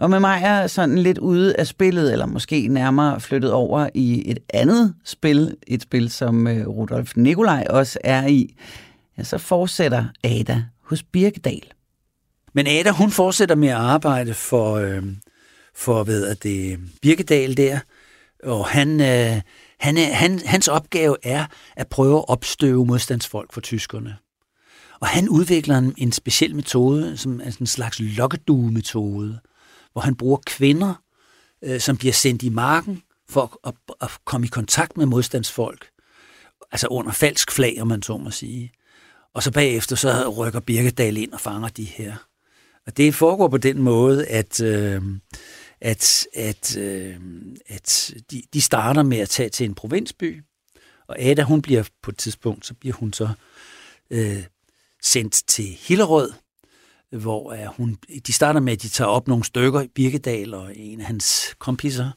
Og med mig er sådan lidt ude af spillet, eller måske nærmere flyttet over i et andet spil, et spil, som øh, Rudolf Nikolaj også er i, ja, så fortsætter Ada hos Birkedal. Men Ada, hun fortsætter med at arbejde for, øh, for hvad det, Birkedal der, og han, øh, han han, hans opgave er at prøve at opstøve modstandsfolk for tyskerne. Og han udvikler en, en speciel metode, som er en slags lokkedue-metode, hvor han bruger kvinder, øh, som bliver sendt i marken for at, at, at komme i kontakt med modstandsfolk. Altså under falsk flag, om man så må sige. Og så bagefter så rykker Birkedal ind og fanger de her. Og det foregår på den måde, at, øh, at, at, øh, at de, de starter med at tage til en provinsby, og Ada, hun bliver på et tidspunkt, så bliver hun så øh, sendt til Hillerød, hvor er hun, de starter med, at de tager op nogle stykker i Birkedal, og en af hans kompiser,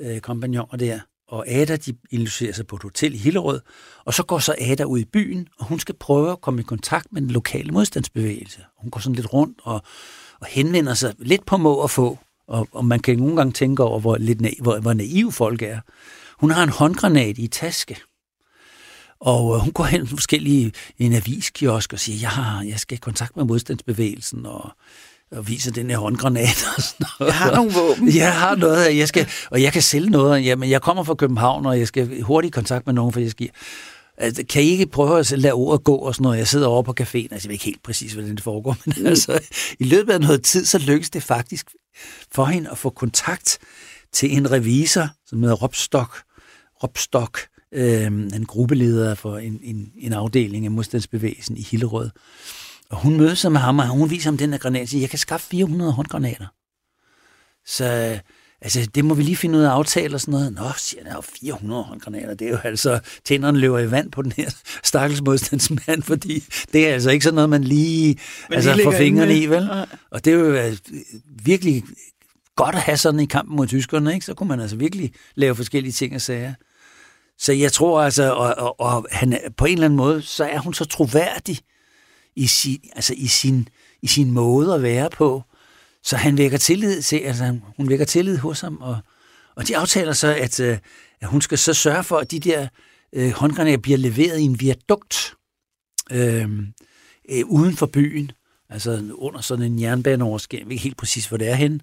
øh, kompagnoner der, og Ada, de illuserer sig på et hotel i Hillerød, og så går så Ada ud i byen, og hun skal prøve at komme i kontakt med den lokale modstandsbevægelse. Hun går sådan lidt rundt og, og henvender sig lidt på må og få, og, og man kan nogle gange tænke over, hvor, lidt na, hvor, hvor naiv folk er. Hun har en håndgranat i taske, og øh, hun går hen til forskellige en aviskiosk og siger, jeg, har, jeg skal i kontakt med modstandsbevægelsen, og, og viser den her håndgranat og sådan noget. Jeg har nogle våben. Jeg har noget, jeg skal, og jeg kan sælge noget. Jamen, jeg kommer fra København, og jeg skal hurtigt i kontakt med nogen, for jeg skal... Altså, kan I ikke prøve at lade ordet gå og sådan noget? Jeg sidder over på caféen, altså jeg ved ikke helt præcis, hvordan det foregår, men mm. altså, i løbet af noget tid, så lykkes det faktisk for hende at få kontakt til en revisor, som hedder Robstock, Robstock, øh, en gruppeleder for en, en, en afdeling af modstandsbevægelsen i Hillerød. Og hun møder sig med ham, og hun viser ham den her granat og siger, jeg kan skaffe 400 håndgranater. Så altså, det må vi lige finde ud af aftale og sådan noget. Nå, siger han, 400 håndgranater, det er jo altså, tænderne løber i vand på den her stakkels modstandsmand, fordi det er altså ikke sådan noget, man lige, man altså, får fingrene i, vel? Og det er jo øh, virkelig godt at have sådan i kampen mod tyskerne, ikke? Så kunne man altså virkelig lave forskellige ting og sager. Så jeg tror altså, og, og, og han, på en eller anden måde, så er hun så troværdig i sin, altså i sin, i sin måde at være på. Så han vækker tillid til, altså hun vækker tillid hos ham, og, og de aftaler så, at, øh, at hun skal så sørge for, at de der øh, håndgranater bliver leveret i en viadukt øh, øh, uden for byen, altså under sådan en jernbaneoverskæring. Ikke helt præcis, hvor det er henne.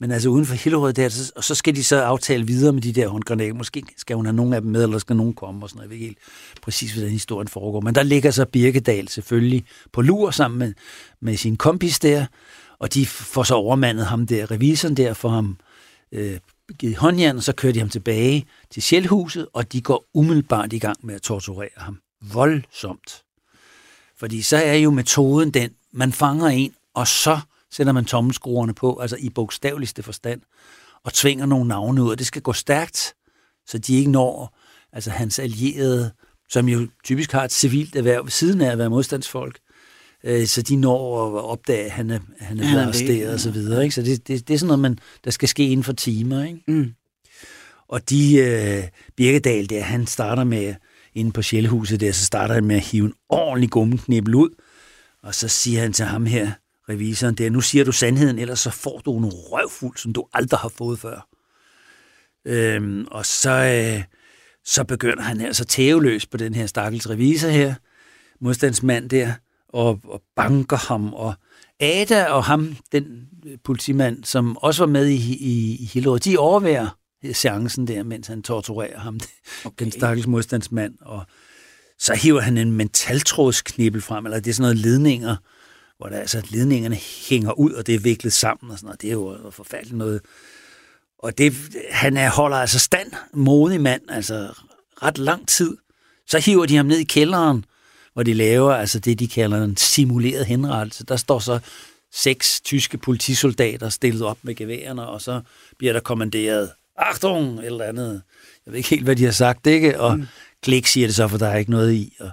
Men altså uden for Hillerød der, og så skal de så aftale videre med de der håndgranater. Måske skal hun have nogle af dem med, eller skal nogen komme og sådan noget. Jeg ved ikke helt præcis, hvordan historien foregår. Men der ligger så Birkedal selvfølgelig på lur sammen med, med sin kompis der, og de får så overmandet ham der, revisoren der, for ham øh, givet håndjern, og så kører de ham tilbage til Sjælhuset, og de går umiddelbart i gang med at torturere ham. Voldsomt. Fordi så er jo metoden den, man fanger en, og så sætter man tommelskruerne på, altså i bogstaveligste forstand, og tvinger nogle navne ud, og det skal gå stærkt, så de ikke når altså hans allierede, som jo typisk har et civilt erhverv ved siden af at være modstandsfolk, øh, så de når at opdage, at han er, han er blevet arresteret og så videre. Ikke? Så det, det, det er sådan noget, man, der skal ske inden for timer. Ikke? Mm. Og de, øh, Birkedal der, han starter med, inde på Sjælhuset der, så starter han med at hive en ordentlig gummiknibbel ud, og så siger han til ham her, revisoren der, nu siger du sandheden, ellers så får du en røvfuld, som du aldrig har fået før. Øhm, og så, øh, så begynder han altså tæveløs på den her stakkels revisor her, modstandsmand der, og, og banker ham, og Ada og ham, den politimand, som også var med i, i, i Hillerød, de overværer seancen der, mens han torturerer ham, okay. den stakkels modstandsmand, og så hiver han en mentaltrådsknibbel frem, eller det er sådan noget ledninger, hvor der altså ledningerne hænger ud, og det er viklet sammen og sådan noget. Det er jo forfærdeligt noget. Og det, han er, holder altså stand, modig mand, altså ret lang tid. Så hiver de ham ned i kælderen, hvor de laver altså det, de kalder en simuleret henrettelse. Der står så seks tyske politisoldater stillet op med geværerne, og så bliver der kommanderet, Achtung, eller andet. Jeg ved ikke helt, hvad de har sagt, ikke? Og mm. klik siger det så, for der er ikke noget i. Og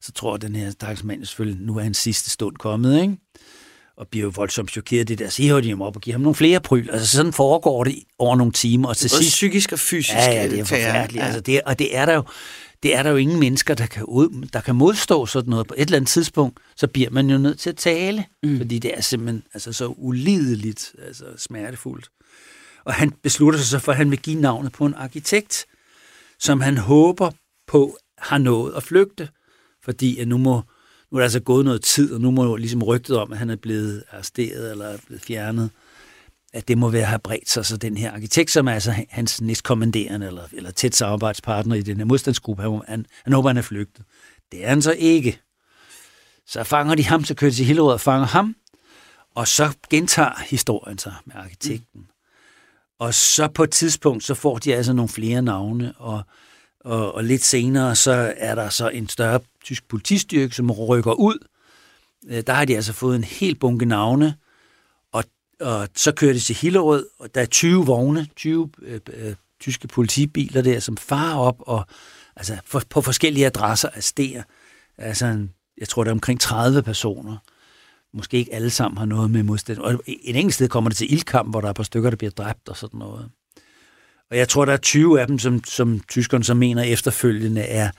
så tror den her stakkels mand selvfølgelig, nu er hans sidste stund kommet, ikke? og bliver jo voldsomt chokeret det der. Så hiver de ham op og giver ham nogle flere pryl. Altså sådan foregår det over nogle timer. Og til sidst, psykisk og fysisk. Ja, ja det er forfærdeligt. Ja. Altså, det, og det er der jo det er der jo ingen mennesker, der kan, ud, der kan modstå sådan noget. På et eller andet tidspunkt, så bliver man jo nødt til at tale, mm. fordi det er simpelthen altså, så ulideligt, altså smertefuldt. Og han beslutter sig så for, at han vil give navnet på en arkitekt, som han håber på har nået at flygte fordi at nu, må, nu er der altså gået noget tid, og nu må ligesom rygtet om, at han er blevet arresteret eller er blevet fjernet, at det må være have bredt sig, så den her arkitekt, som er altså hans næstkommanderende eller, eller tæt samarbejdspartner i den her modstandsgruppe, han, han, han håber, han er flygtet. Det er han så ikke. Så fanger de ham, så kører de til Hillerød og fanger ham, og så gentager historien sig med arkitekten. Mm. Og så på et tidspunkt, så får de altså nogle flere navne, og og, og lidt senere, så er der så en større tysk politistyrke, som rykker ud. Øh, der har de altså fået en helt bunke navne, og, og så kører de til Hillerød, og der er 20 vogne, 20 øh, øh, tyske politibiler der, som farer op og altså for, på forskellige adresser af. Altså, en, jeg tror, der er omkring 30 personer. måske ikke alle sammen har noget med modstand. Og et enkelt sted kommer det til ildkamp, hvor der er et par stykker, der bliver dræbt og sådan noget. Og jeg tror, der er 20 af dem, som, som tyskerne så mener efterfølgende er,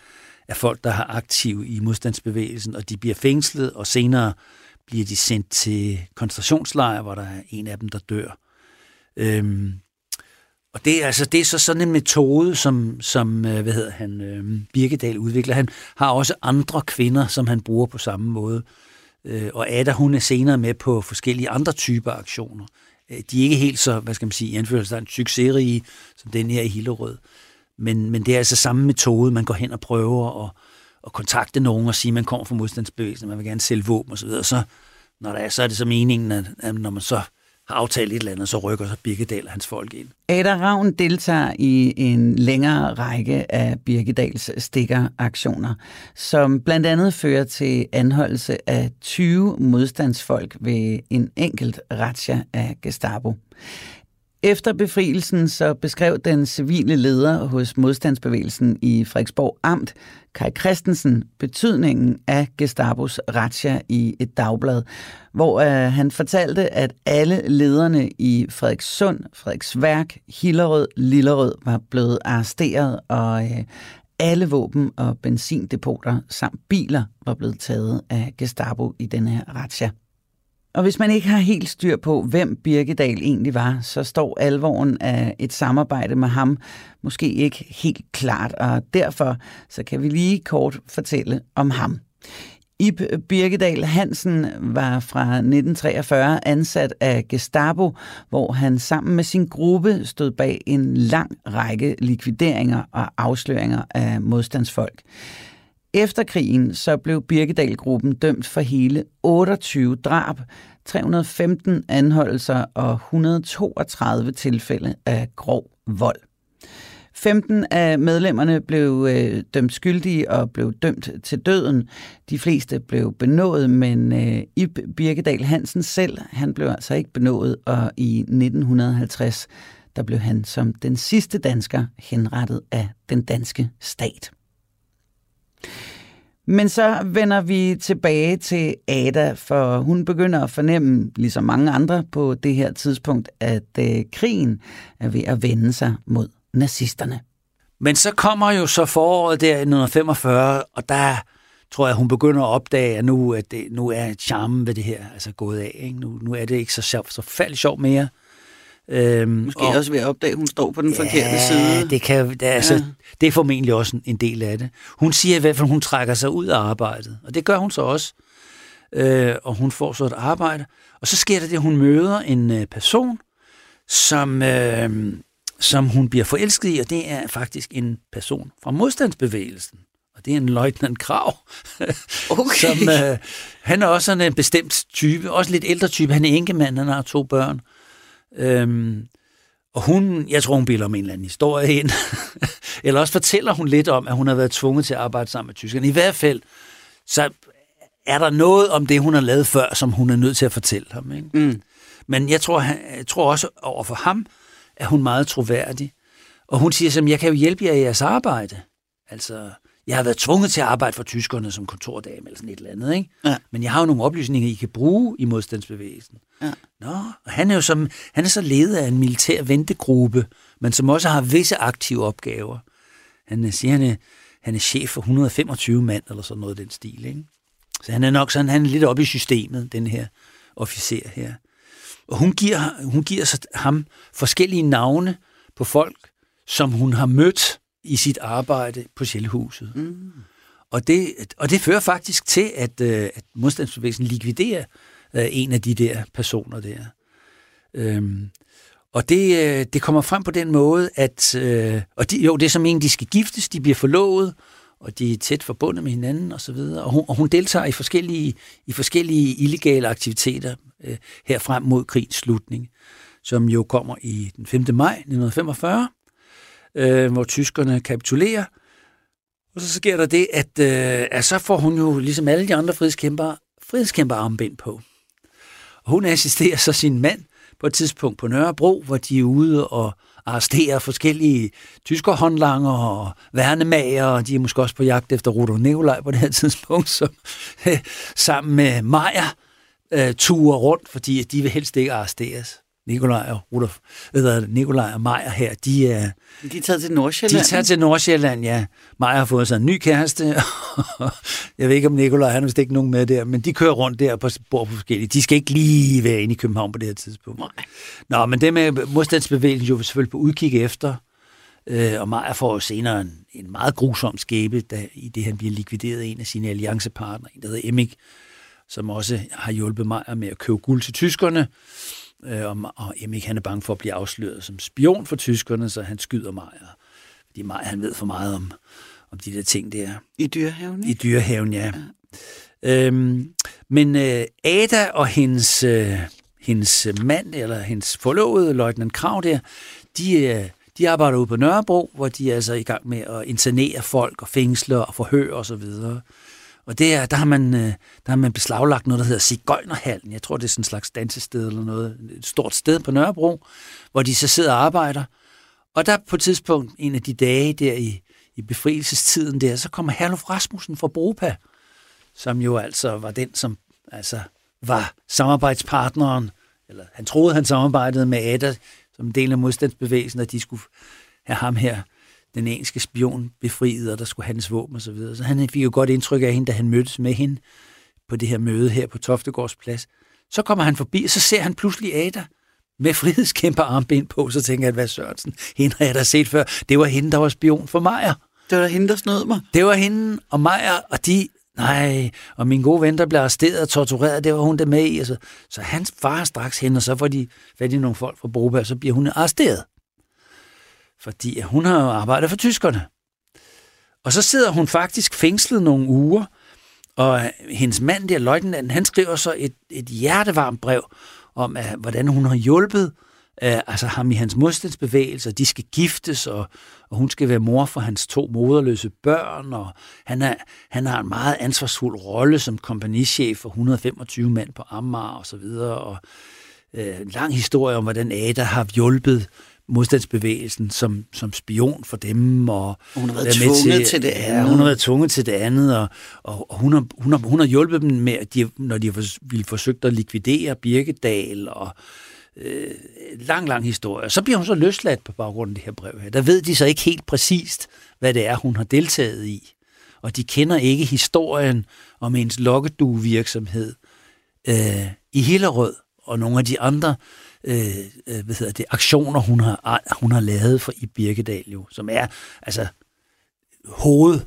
er folk, der har aktiv i modstandsbevægelsen, og de bliver fængslet, og senere bliver de sendt til koncentrationslejre, hvor der er en af dem, der dør. Øhm, og det er, altså, det er så sådan en metode, som, som øh, hvad hedder han, øhm, Birkedal udvikler. Han har også andre kvinder, som han bruger på samme måde. Øh, og Ada, hun er senere med på forskellige andre typer aktioner. Øh, de er ikke helt så, hvad skal man sige, anførselstegn succesrige, som den her i Hillerød. Men, men det er altså samme metode, man går hen og prøver at, at kontakte nogen og sige, at man kommer fra modstandsbevægelsen, man vil gerne sælge våben osv. Så, så når der er, så er det så meningen, at, at når man så har aftalt et eller andet, så rykker så Birkedal og hans folk ind. Ada Ravn deltager i en længere række af Birkedals stikkeraktioner, som blandt andet fører til anholdelse af 20 modstandsfolk ved en enkelt razzia af Gestapo. Efter befrielsen så beskrev den civile leder hos modstandsbevægelsen i Frederiksborg Amt, Kai Christensen, betydningen af Gestapos razzia i et dagblad, hvor øh, han fortalte, at alle lederne i Frederikssund, Frederiksværk, Hillerød, Lillerød var blevet arresteret, og øh, alle våben og benzindepoter samt biler var blevet taget af Gestapo i denne her razzia. Og hvis man ikke har helt styr på, hvem Birkedal egentlig var, så står alvoren af et samarbejde med ham måske ikke helt klart, og derfor så kan vi lige kort fortælle om ham. Ib Birkedal Hansen var fra 1943 ansat af Gestapo, hvor han sammen med sin gruppe stod bag en lang række likvideringer og afsløringer af modstandsfolk. Efter krigen så blev Birkedal-gruppen dømt for hele 28 drab, 315 anholdelser og 132 tilfælde af grov vold. 15 af medlemmerne blev øh, dømt skyldige og blev dømt til døden. De fleste blev benådet, men øh, Ib Birkedal Hansen selv, han blev altså ikke benådet, og i 1950 der blev han som den sidste dansker henrettet af den danske stat. Men så vender vi tilbage til Ada, for hun begynder at fornemme, ligesom mange andre på det her tidspunkt, at øh, krigen er ved at vende sig mod nazisterne. Men så kommer jo så foråret der i 1945, og der tror jeg, hun begynder at opdage, at nu, at det, nu er charmen ved det her altså gået af. Ikke? Nu, nu er det ikke så, så færdigt sjovt mere. Øhm, Måske og, også ved at opdage, at hun står på den ja, forkerte side. Det, kan, det, altså, ja. det er formentlig også en, en del af det. Hun siger i hvert fald, at hun trækker sig ud af arbejdet, og det gør hun så også. Øh, og hun får så et arbejde. Og så sker der det, at hun møder en øh, person, som, øh, som hun bliver forelsket i, og det er faktisk en person fra modstandsbevægelsen. Og det er en løjtnant Krav, okay. som, øh, han er også sådan en bestemt type, også lidt ældre type. Han er enkemand, han har to børn. Øhm, og hun, jeg tror, hun bilder om en eller anden historie ind. eller også fortæller hun lidt om, at hun har været tvunget til at arbejde sammen med tyskerne. I hvert fald, så er der noget om det, hun har lavet før, som hun er nødt til at fortælle ham. Ikke? Mm. Men jeg tror, jeg tror også over for ham, er hun meget troværdig. Og hun siger, at jeg kan jo hjælpe jer i jeres arbejde. Altså, jeg har været tvunget til at arbejde for tyskerne som kontordame eller sådan et eller andet, ikke? Ja. Men jeg har jo nogle oplysninger, I kan bruge i modstandsbevægelsen. Ja. Nå, og han er jo som, han er så leder af en militær ventegruppe, men som også har visse aktive opgaver. Han siger, han er, han er chef for 125 mand, eller sådan noget den stil, ikke? Så han er nok sådan, han er lidt oppe i systemet, den her officer her. Og hun giver, hun giver ham forskellige navne på folk, som hun har mødt i sit arbejde på Sjælhuset. Mm. Og, det, og det fører faktisk til, at, øh, at modstandsbevægelsen likviderer øh, en af de der personer der. Øhm, og det, øh, det kommer frem på den måde, at øh, og de, jo, det er som en, de skal giftes, de bliver forlovet, og de er tæt forbundet med hinanden og så videre. Og hun, og hun deltager i forskellige, i forskellige illegale aktiviteter øh, her frem mod krigens slutning, som jo kommer i den 5. maj 1945 øh, hvor tyskerne kapitulerer. Og så sker der det, at, øh, at så får hun jo, ligesom alle de andre frihedskæmpere, frihedskæmperarmbind på. Og hun assisterer så sin mand på et tidspunkt på Nørrebro, hvor de er ude og arresterer forskellige tysker håndlanger og værnemager, og de er måske også på jagt efter Rudolf Nikolaj på det her tidspunkt, som, sammen med Meier øh, turer rundt, fordi de vil helst ikke arresteres. Nikolaj og Rudolf, eller Nikolaj og Maja her, de er... De er taget til Nordsjælland? De er taget til Nordsjælland, ja. Maja har fået sig en ny kæreste. jeg ved ikke, om Nikolaj han har ikke nogen med der, men de kører rundt der på, bor på forskellige. De skal ikke lige være inde i København på det her tidspunkt. Nej. Nå, men det med modstandsbevægelsen jo selvfølgelig på udkig efter, øh, og Maja får jo senere en, en meget grusom skæbe, da i det han bliver likvideret en af sine alliancepartnere, en der hedder Emmik, som også har hjulpet Maja med at købe guld til tyskerne. Øh, og, og Emmik han er bange for at blive afsløret som spion for tyskerne, så han skyder Maja. Fordi Maja han ved for meget om, om de der ting der. I dyrehaven? I dyrehaven, ja. ja. Øhm, men øh, Ada og hendes, øh, hendes mand, eller hendes forlovede, løjtnant Krav der, de, øh, de arbejder ude på Nørrebro, hvor de er altså i gang med at internere folk og fængsle og forhøre osv. Og, så og det er, der, har man, øh, der har man beslaglagt noget, der hedder Sigøjnerhallen. Jeg tror, det er sådan en slags dansested eller noget. Et stort sted på Nørrebro, hvor de så sidder og arbejder. Og der på et tidspunkt, en af de dage der i, i befrielsestiden der, så kommer Herluf Rasmussen fra Bropa, som jo altså var den, som altså var samarbejdspartneren, eller han troede, han samarbejdede med Ada som en del af modstandsbevægelsen, at de skulle have ham her den engelske spion befriet, og der skulle hans våben og så videre. Så han fik jo godt indtryk af hende, da han mødtes med hende på det her møde her på Toftegårds plads. Så kommer han forbi, og så ser han pludselig Ada med frihedskæmper armbind på, så tænker jeg, hvad Sørensen, hende har jeg da set før. Det var hende, der var spion for Majer. Det var hende, der snød mig. Det var hende og Majer, og de, nej, og min gode ven, der blev arresteret og tortureret, det var hun der med i. Altså. Så hans far straks hen, og så får de fat i nogle folk fra Broberg, så bliver hun arresteret fordi hun har arbejdet for tyskerne. Og så sidder hun faktisk fængslet nogle uger, og øh, hendes mand der, løjtnanten, han skriver så et, et hjertevarmt brev om, at, hvordan hun har hjulpet øh, altså ham i hans modstandsbevægelser. De skal giftes, og, og hun skal være mor for hans to moderløse børn, og han, er, han har en meget ansvarsfuld rolle som kompagnichef for 125 mand på Amager og så videre, og øh, en lang historie om, hvordan Ada har hjulpet modstandsbevægelsen som, som spion for dem. Og hun har været tvunget til, til det andet. Ja, hun har været tvunget til det andet, og, og, og hun, har, hun, har, hun har hjulpet dem med, at de, når de ville forsøgt at likvidere Birkedal, og øh, lang, lang historie. Så bliver hun så løsladt på baggrund af det her brev her. Der ved de så ikke helt præcist, hvad det er, hun har deltaget i. Og de kender ikke historien om ens lokkeduevirksomhed øh, i Hillerød og nogle af de andre øh, Øh, øh, hvad hedder det, aktioner, hun har, hun har lavet for i Birkedal, jo, som er altså hoved,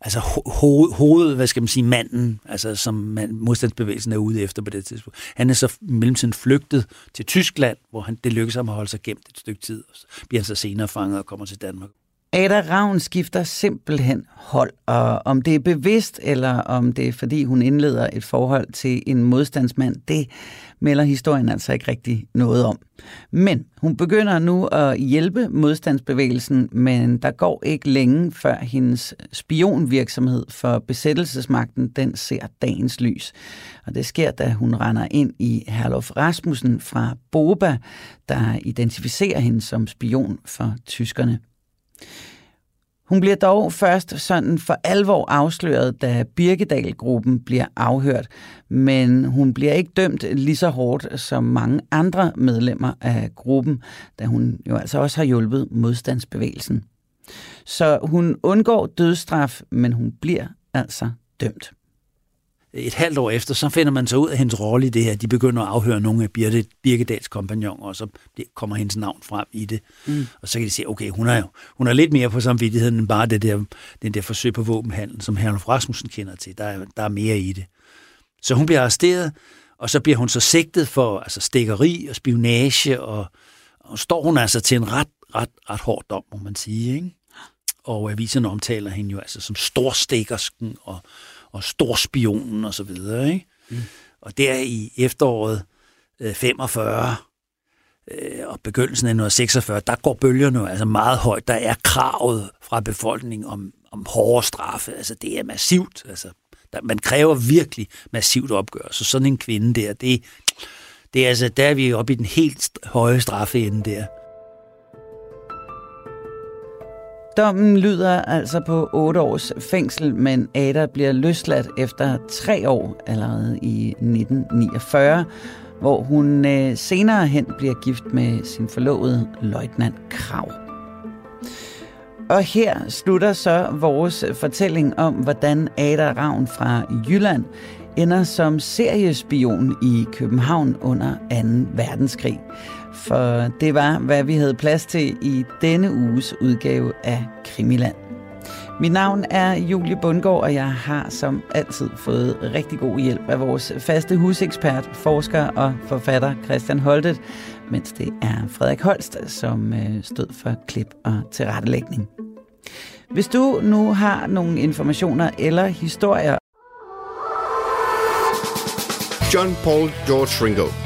altså hoved, hoved, hvad skal man sige, manden, altså som man, modstandsbevægelsen er ude efter på det tidspunkt. Han er så mellemtiden flygtet til Tyskland, hvor han, det lykkedes ham at holde sig gemt et stykke tid, og så bliver han så senere fanget og kommer til Danmark. Ada Ravn skifter simpelthen hold, og om det er bevidst, eller om det er fordi hun indleder et forhold til en modstandsmand, det melder historien altså ikke rigtig noget om. Men hun begynder nu at hjælpe modstandsbevægelsen, men der går ikke længe før hendes spionvirksomhed for besættelsesmagten, den ser dagens lys. Og det sker, da hun render ind i Herlof Rasmussen fra Boba, der identificerer hende som spion for tyskerne. Hun bliver dog først sådan for alvor afsløret, da Birkedal-gruppen bliver afhørt, men hun bliver ikke dømt lige så hårdt som mange andre medlemmer af gruppen, da hun jo altså også har hjulpet modstandsbevægelsen. Så hun undgår dødsstraf, men hun bliver altså dømt et halvt år efter, så finder man så ud af hendes rolle i det her. De begynder at afhøre nogle af Birte, Birkedals kompagnoner, og så kommer hendes navn frem i det. Mm. Og så kan de se, okay, hun er, hun er lidt mere på samvittigheden end bare det der, den der forsøg på våbenhandel, som Herluf Rasmussen kender til. Der er, der er mere i det. Så hun bliver arresteret, og så bliver hun så sigtet for altså stikkeri og spionage, og, og står hun altså til en ret, ret, ret hård dom, må man sige. Ikke? Og aviserne omtaler hende jo altså som storstikkersken og og storspionen og så videre. Ikke? Mm. Og der i efteråret øh, 45 øh, og begyndelsen af 1946, der går bølgerne altså meget højt. Der er kravet fra befolkningen om, om hårde straffe. Altså det er massivt. Altså, der, man kræver virkelig massivt opgør. Så sådan en kvinde der, det, det er altså, der er vi oppe i den helt høje straffe ende der. Dommen lyder altså på 8 års fængsel, men Ada bliver løsladt efter tre år allerede i 1949, hvor hun øh, senere hen bliver gift med sin forlovede løjtnant Krav. Og her slutter så vores fortælling om, hvordan Ada Ravn fra Jylland ender som seriespion i København under 2. verdenskrig. For det var, hvad vi havde plads til i denne uges udgave af Krimiland. Mit navn er Julie Bundgaard, og jeg har som altid fået rigtig god hjælp af vores faste husekspert, forsker og forfatter Christian Holtet, mens det er Frederik Holst, som øh, stod for klip og tilrettelægning. Hvis du nu har nogle informationer eller historier... John Paul George Ringo